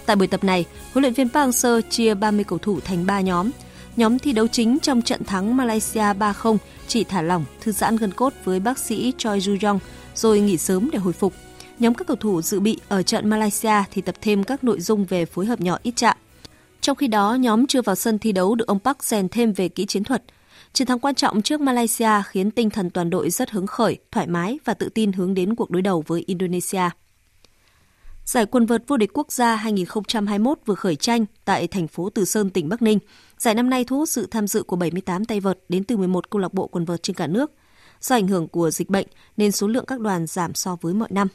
Tại buổi tập này, huấn luyện viên Park Hang-seo chia 30 cầu thủ thành 3 nhóm. Nhóm thi đấu chính trong trận thắng Malaysia 3-0 chỉ thả lỏng, thư giãn gân cốt với bác sĩ Choi Ju-yong rồi nghỉ sớm để hồi phục. Nhóm các cầu thủ dự bị ở trận Malaysia thì tập thêm các nội dung về phối hợp nhỏ ít chạm. Trong khi đó, nhóm chưa vào sân thi đấu được ông Park rèn thêm về kỹ chiến thuật. Chiến thắng quan trọng trước Malaysia khiến tinh thần toàn đội rất hứng khởi, thoải mái và tự tin hướng đến cuộc đối đầu với Indonesia. Giải quần vợt vô địch quốc gia 2021 vừa khởi tranh tại thành phố Từ Sơn, tỉnh Bắc Ninh. Giải năm nay thu hút sự tham dự của 78 tay vợt đến từ 11 câu lạc bộ quần vợt trên cả nước. Do ảnh hưởng của dịch bệnh nên số lượng các đoàn giảm so với mọi năm.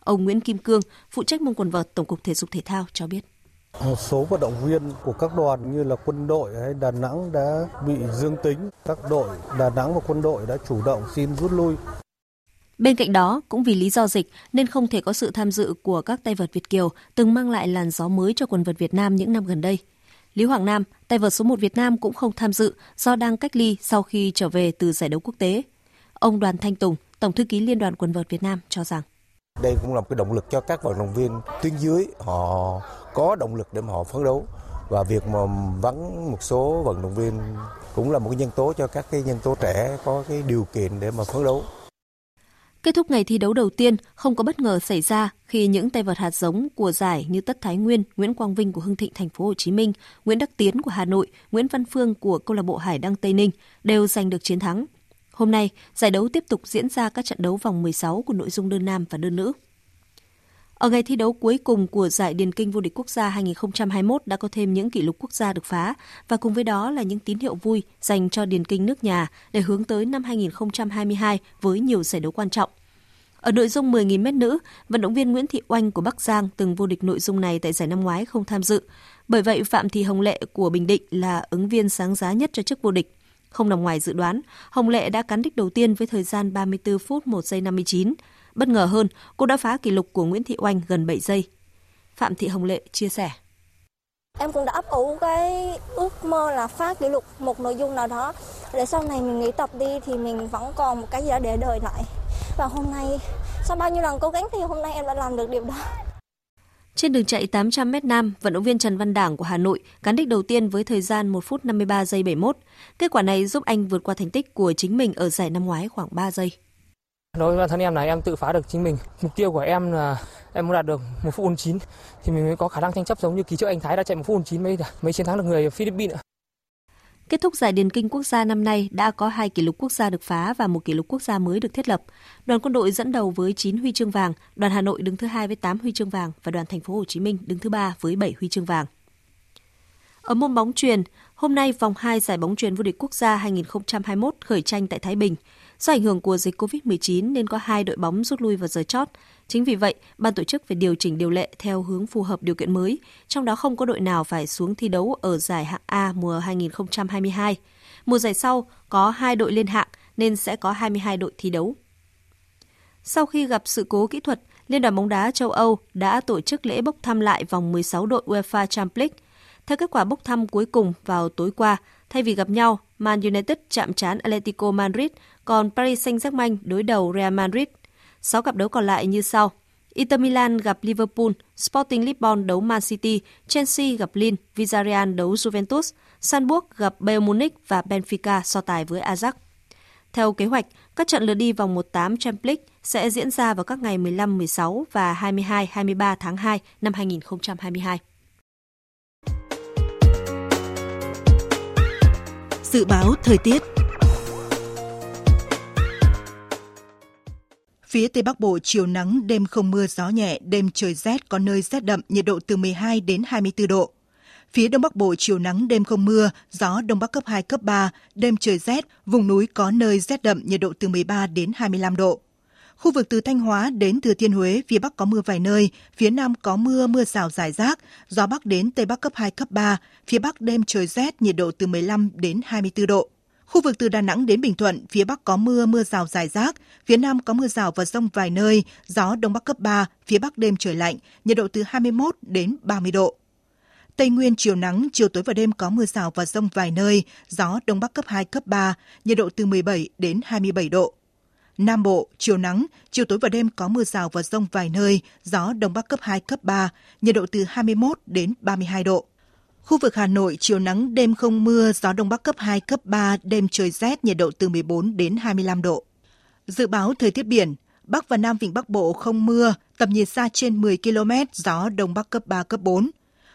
Ông Nguyễn Kim Cương, phụ trách môn quần vợt Tổng cục Thể dục Thể thao cho biết. Một số vận động viên của các đoàn như là quân đội hay Đà Nẵng đã bị dương tính. Các đội Đà Nẵng và quân đội đã chủ động xin rút lui. Bên cạnh đó, cũng vì lý do dịch nên không thể có sự tham dự của các tay vợt Việt Kiều từng mang lại làn gió mới cho quần vợt Việt Nam những năm gần đây. Lý Hoàng Nam, tay vợt số 1 Việt Nam cũng không tham dự do đang cách ly sau khi trở về từ giải đấu quốc tế. Ông Đoàn Thanh Tùng, Tổng thư ký Liên đoàn quần vợt Việt Nam cho rằng đây cũng là một cái động lực cho các vận động viên tuyến dưới họ có động lực để mà họ phấn đấu và việc mà vắng một số vận động viên cũng là một cái nhân tố cho các cái nhân tố trẻ có cái điều kiện để mà phấn đấu. Kết thúc ngày thi đấu đầu tiên, không có bất ngờ xảy ra khi những tay vợt hạt giống của giải như Tất Thái Nguyên, Nguyễn Quang Vinh của Hưng Thịnh thành phố Hồ Chí Minh, Nguyễn Đắc Tiến của Hà Nội, Nguyễn Văn Phương của câu lạc bộ Hải Đăng Tây Ninh đều giành được chiến thắng. Hôm nay, giải đấu tiếp tục diễn ra các trận đấu vòng 16 của nội dung đơn nam và đơn nữ. Ở ngày thi đấu cuối cùng của giải Điền Kinh vô địch quốc gia 2021 đã có thêm những kỷ lục quốc gia được phá và cùng với đó là những tín hiệu vui dành cho Điền Kinh nước nhà để hướng tới năm 2022 với nhiều giải đấu quan trọng. Ở nội dung 10.000 m nữ, vận động viên Nguyễn Thị Oanh của Bắc Giang từng vô địch nội dung này tại giải năm ngoái không tham dự. Bởi vậy, Phạm Thị Hồng Lệ của Bình Định là ứng viên sáng giá nhất cho chức vô địch. Không nằm ngoài dự đoán, Hồng Lệ đã cán đích đầu tiên với thời gian 34 phút 1 giây 59. Bất ngờ hơn, cô đã phá kỷ lục của Nguyễn Thị Oanh gần 7 giây. Phạm Thị Hồng Lệ chia sẻ. Em cũng đã ấp ủ cái ước mơ là phá kỷ lục một nội dung nào đó để sau này mình nghỉ tập đi thì mình vẫn còn một cái gì đó để đời lại. Và hôm nay, sau bao nhiêu lần cố gắng thì hôm nay em đã làm được điều đó. Trên đường chạy 800 m nam, vận động viên Trần Văn Đảng của Hà Nội cán đích đầu tiên với thời gian 1 phút 53 giây 71. Kết quả này giúp anh vượt qua thành tích của chính mình ở giải năm ngoái khoảng 3 giây. Đối với bản thân em là em tự phá được chính mình. Mục tiêu của em là em muốn đạt được 1 phút 49 thì mình mới có khả năng tranh chấp giống như kỳ trước anh Thái đã chạy 1 phút 49 mấy mấy chiến thắng được người Philippines. Kết thúc giải điền kinh quốc gia năm nay đã có hai kỷ lục quốc gia được phá và một kỷ lục quốc gia mới được thiết lập. Đoàn quân đội dẫn đầu với 9 huy chương vàng, đoàn Hà Nội đứng thứ hai với 8 huy chương vàng và đoàn thành phố Hồ Chí Minh đứng thứ ba với 7 huy chương vàng. Ở môn bóng truyền, hôm nay vòng 2 giải bóng truyền vô địch quốc gia 2021 khởi tranh tại Thái Bình. Do ảnh hưởng của dịch COVID-19 nên có hai đội bóng rút lui vào giờ chót. Chính vì vậy, ban tổ chức phải điều chỉnh điều lệ theo hướng phù hợp điều kiện mới, trong đó không có đội nào phải xuống thi đấu ở giải hạng A mùa 2022. Mùa giải sau có hai đội lên hạng nên sẽ có 22 đội thi đấu. Sau khi gặp sự cố kỹ thuật, Liên đoàn bóng đá châu Âu đã tổ chức lễ bốc thăm lại vòng 16 đội UEFA Champions League. Theo kết quả bốc thăm cuối cùng vào tối qua, thay vì gặp nhau, Man United chạm trán Atletico Madrid, còn Paris Saint-Germain đối đầu Real Madrid. 6 cặp đấu còn lại như sau. Inter Milan gặp Liverpool, Sporting Lisbon đấu Man City, Chelsea gặp Lille, Villarreal đấu Juventus, Sanburg gặp Bayern Munich và Benfica so tài với Ajax. Theo kế hoạch, các trận lượt đi vòng 1/8 Champions League sẽ diễn ra vào các ngày 15, 16 và 22, 23 tháng 2 năm 2022. Dự báo thời tiết Phía Tây Bắc Bộ chiều nắng, đêm không mưa, gió nhẹ, đêm trời rét, có nơi rét đậm, nhiệt độ từ 12 đến 24 độ. Phía Đông Bắc Bộ chiều nắng đêm không mưa, gió Đông Bắc cấp 2, cấp 3, đêm trời rét, vùng núi có nơi rét đậm, nhiệt độ từ 13 đến 25 độ. Khu vực từ Thanh Hóa đến Thừa Thiên Huế, phía Bắc có mưa vài nơi, phía Nam có mưa, mưa rào rải rác, gió Bắc đến Tây Bắc cấp 2, cấp 3, phía Bắc đêm trời rét, nhiệt độ từ 15 đến 24 độ. Khu vực từ Đà Nẵng đến Bình Thuận, phía Bắc có mưa, mưa rào rải rác, phía Nam có mưa rào và rông vài nơi, gió Đông Bắc cấp 3, phía Bắc đêm trời lạnh, nhiệt độ từ 21 đến 30 độ. Tây Nguyên chiều nắng, chiều tối và đêm có mưa rào và rông vài nơi, gió Đông Bắc cấp 2, cấp 3, nhiệt độ từ 17 đến 27 độ. Nam Bộ, chiều nắng, chiều tối và đêm có mưa rào và rông vài nơi, gió Đông Bắc cấp 2, cấp 3, nhiệt độ từ 21 đến 32 độ. Khu vực Hà Nội, chiều nắng, đêm không mưa, gió Đông Bắc cấp 2, cấp 3, đêm trời rét, nhiệt độ từ 14 đến 25 độ. Dự báo thời tiết biển, Bắc và Nam Vịnh Bắc Bộ không mưa, tầm nhìn xa trên 10 km, gió Đông Bắc cấp 3, cấp 4.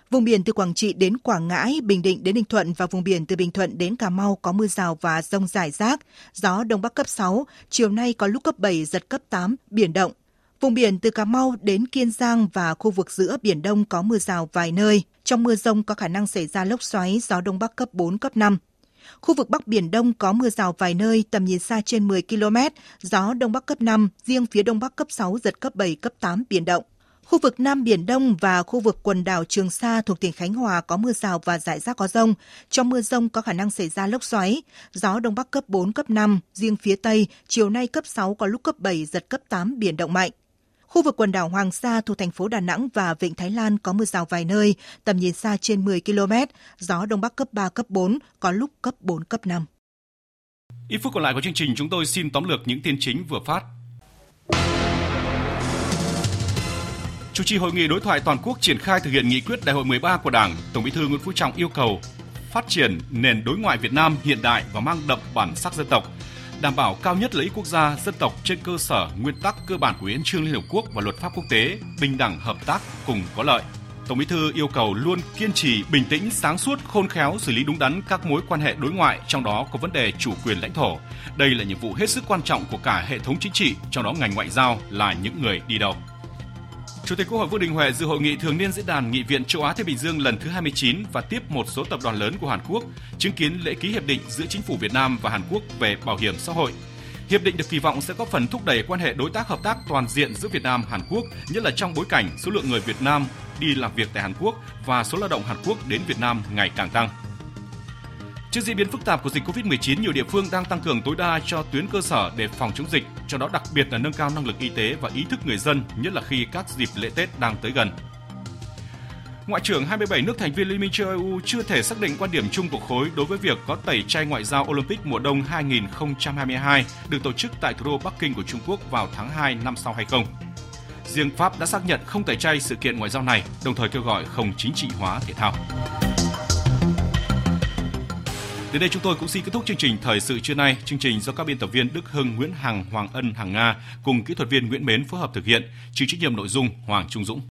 Vùng biển từ Quảng Trị đến Quảng Ngãi, Bình Định đến Ninh Thuận và vùng biển từ Bình Thuận đến Cà Mau có mưa rào và rông rải rác, gió Đông Bắc cấp 6, chiều nay có lúc cấp 7, giật cấp 8, biển động. Vùng biển từ Cà Mau đến Kiên Giang và khu vực giữa Biển Đông có mưa rào vài nơi. Trong mưa rông có khả năng xảy ra lốc xoáy, gió Đông Bắc cấp 4, cấp 5. Khu vực Bắc Biển Đông có mưa rào vài nơi, tầm nhìn xa trên 10 km, gió Đông Bắc cấp 5, riêng phía Đông Bắc cấp 6, giật cấp 7, cấp 8, biển động. Khu vực Nam Biển Đông và khu vực quần đảo Trường Sa thuộc tỉnh Khánh Hòa có mưa rào và rải rác có rông. Trong mưa rông có khả năng xảy ra lốc xoáy. Gió Đông Bắc cấp 4, cấp 5, riêng phía Tây, chiều nay cấp 6 có lúc cấp 7, giật cấp 8, biển động mạnh. Khu vực quần đảo Hoàng Sa thuộc thành phố Đà Nẵng và Vịnh Thái Lan có mưa rào vài nơi, tầm nhìn xa trên 10 km, gió Đông Bắc cấp 3, cấp 4, có lúc cấp 4, cấp 5. Ít phút còn lại của chương trình chúng tôi xin tóm lược những tin chính vừa phát. Chủ trì hội nghị đối thoại toàn quốc triển khai thực hiện nghị quyết đại hội 13 của Đảng, Tổng Bí thư Nguyễn Phú Trọng yêu cầu phát triển nền đối ngoại Việt Nam hiện đại và mang đậm bản sắc dân tộc, đảm bảo cao nhất lợi ích quốc gia, dân tộc trên cơ sở nguyên tắc cơ bản của Hiến trương Liên Hợp Quốc và luật pháp quốc tế, bình đẳng hợp tác cùng có lợi. Tổng Bí thư yêu cầu luôn kiên trì, bình tĩnh, sáng suốt, khôn khéo xử lý đúng đắn các mối quan hệ đối ngoại, trong đó có vấn đề chủ quyền lãnh thổ. Đây là nhiệm vụ hết sức quan trọng của cả hệ thống chính trị, trong đó ngành ngoại giao là những người đi đầu. Chủ tịch Quốc hội Vương Đình Huệ dự hội nghị thường niên diễn đàn Nghị viện châu Á Thái Bình Dương lần thứ 29 và tiếp một số tập đoàn lớn của Hàn Quốc chứng kiến lễ ký hiệp định giữa chính phủ Việt Nam và Hàn Quốc về bảo hiểm xã hội. Hiệp định được kỳ vọng sẽ góp phần thúc đẩy quan hệ đối tác hợp tác toàn diện giữa Việt Nam Hàn Quốc, nhất là trong bối cảnh số lượng người Việt Nam đi làm việc tại Hàn Quốc và số lao động Hàn Quốc đến Việt Nam ngày càng tăng. Trước diễn biến phức tạp của dịch Covid-19, nhiều địa phương đang tăng cường tối đa cho tuyến cơ sở để phòng chống dịch, trong đó đặc biệt là nâng cao năng lực y tế và ý thức người dân, nhất là khi các dịp lễ Tết đang tới gần. Ngoại trưởng 27 nước thành viên Liên minh châu Âu chưa thể xác định quan điểm chung của khối đối với việc có tẩy chay ngoại giao Olympic mùa đông 2022 được tổ chức tại thủ đô Bắc Kinh của Trung Quốc vào tháng 2 năm sau hay không. Riêng Pháp đã xác nhận không tẩy chay sự kiện ngoại giao này, đồng thời kêu gọi không chính trị hóa thể thao. Đến đây chúng tôi cũng xin kết thúc chương trình thời sự trưa nay. Chương trình do các biên tập viên Đức Hưng, Nguyễn Hằng, Hoàng Ân, Hằng Nga cùng kỹ thuật viên Nguyễn Mến phối hợp thực hiện. Chịu trách nhiệm nội dung Hoàng Trung Dũng.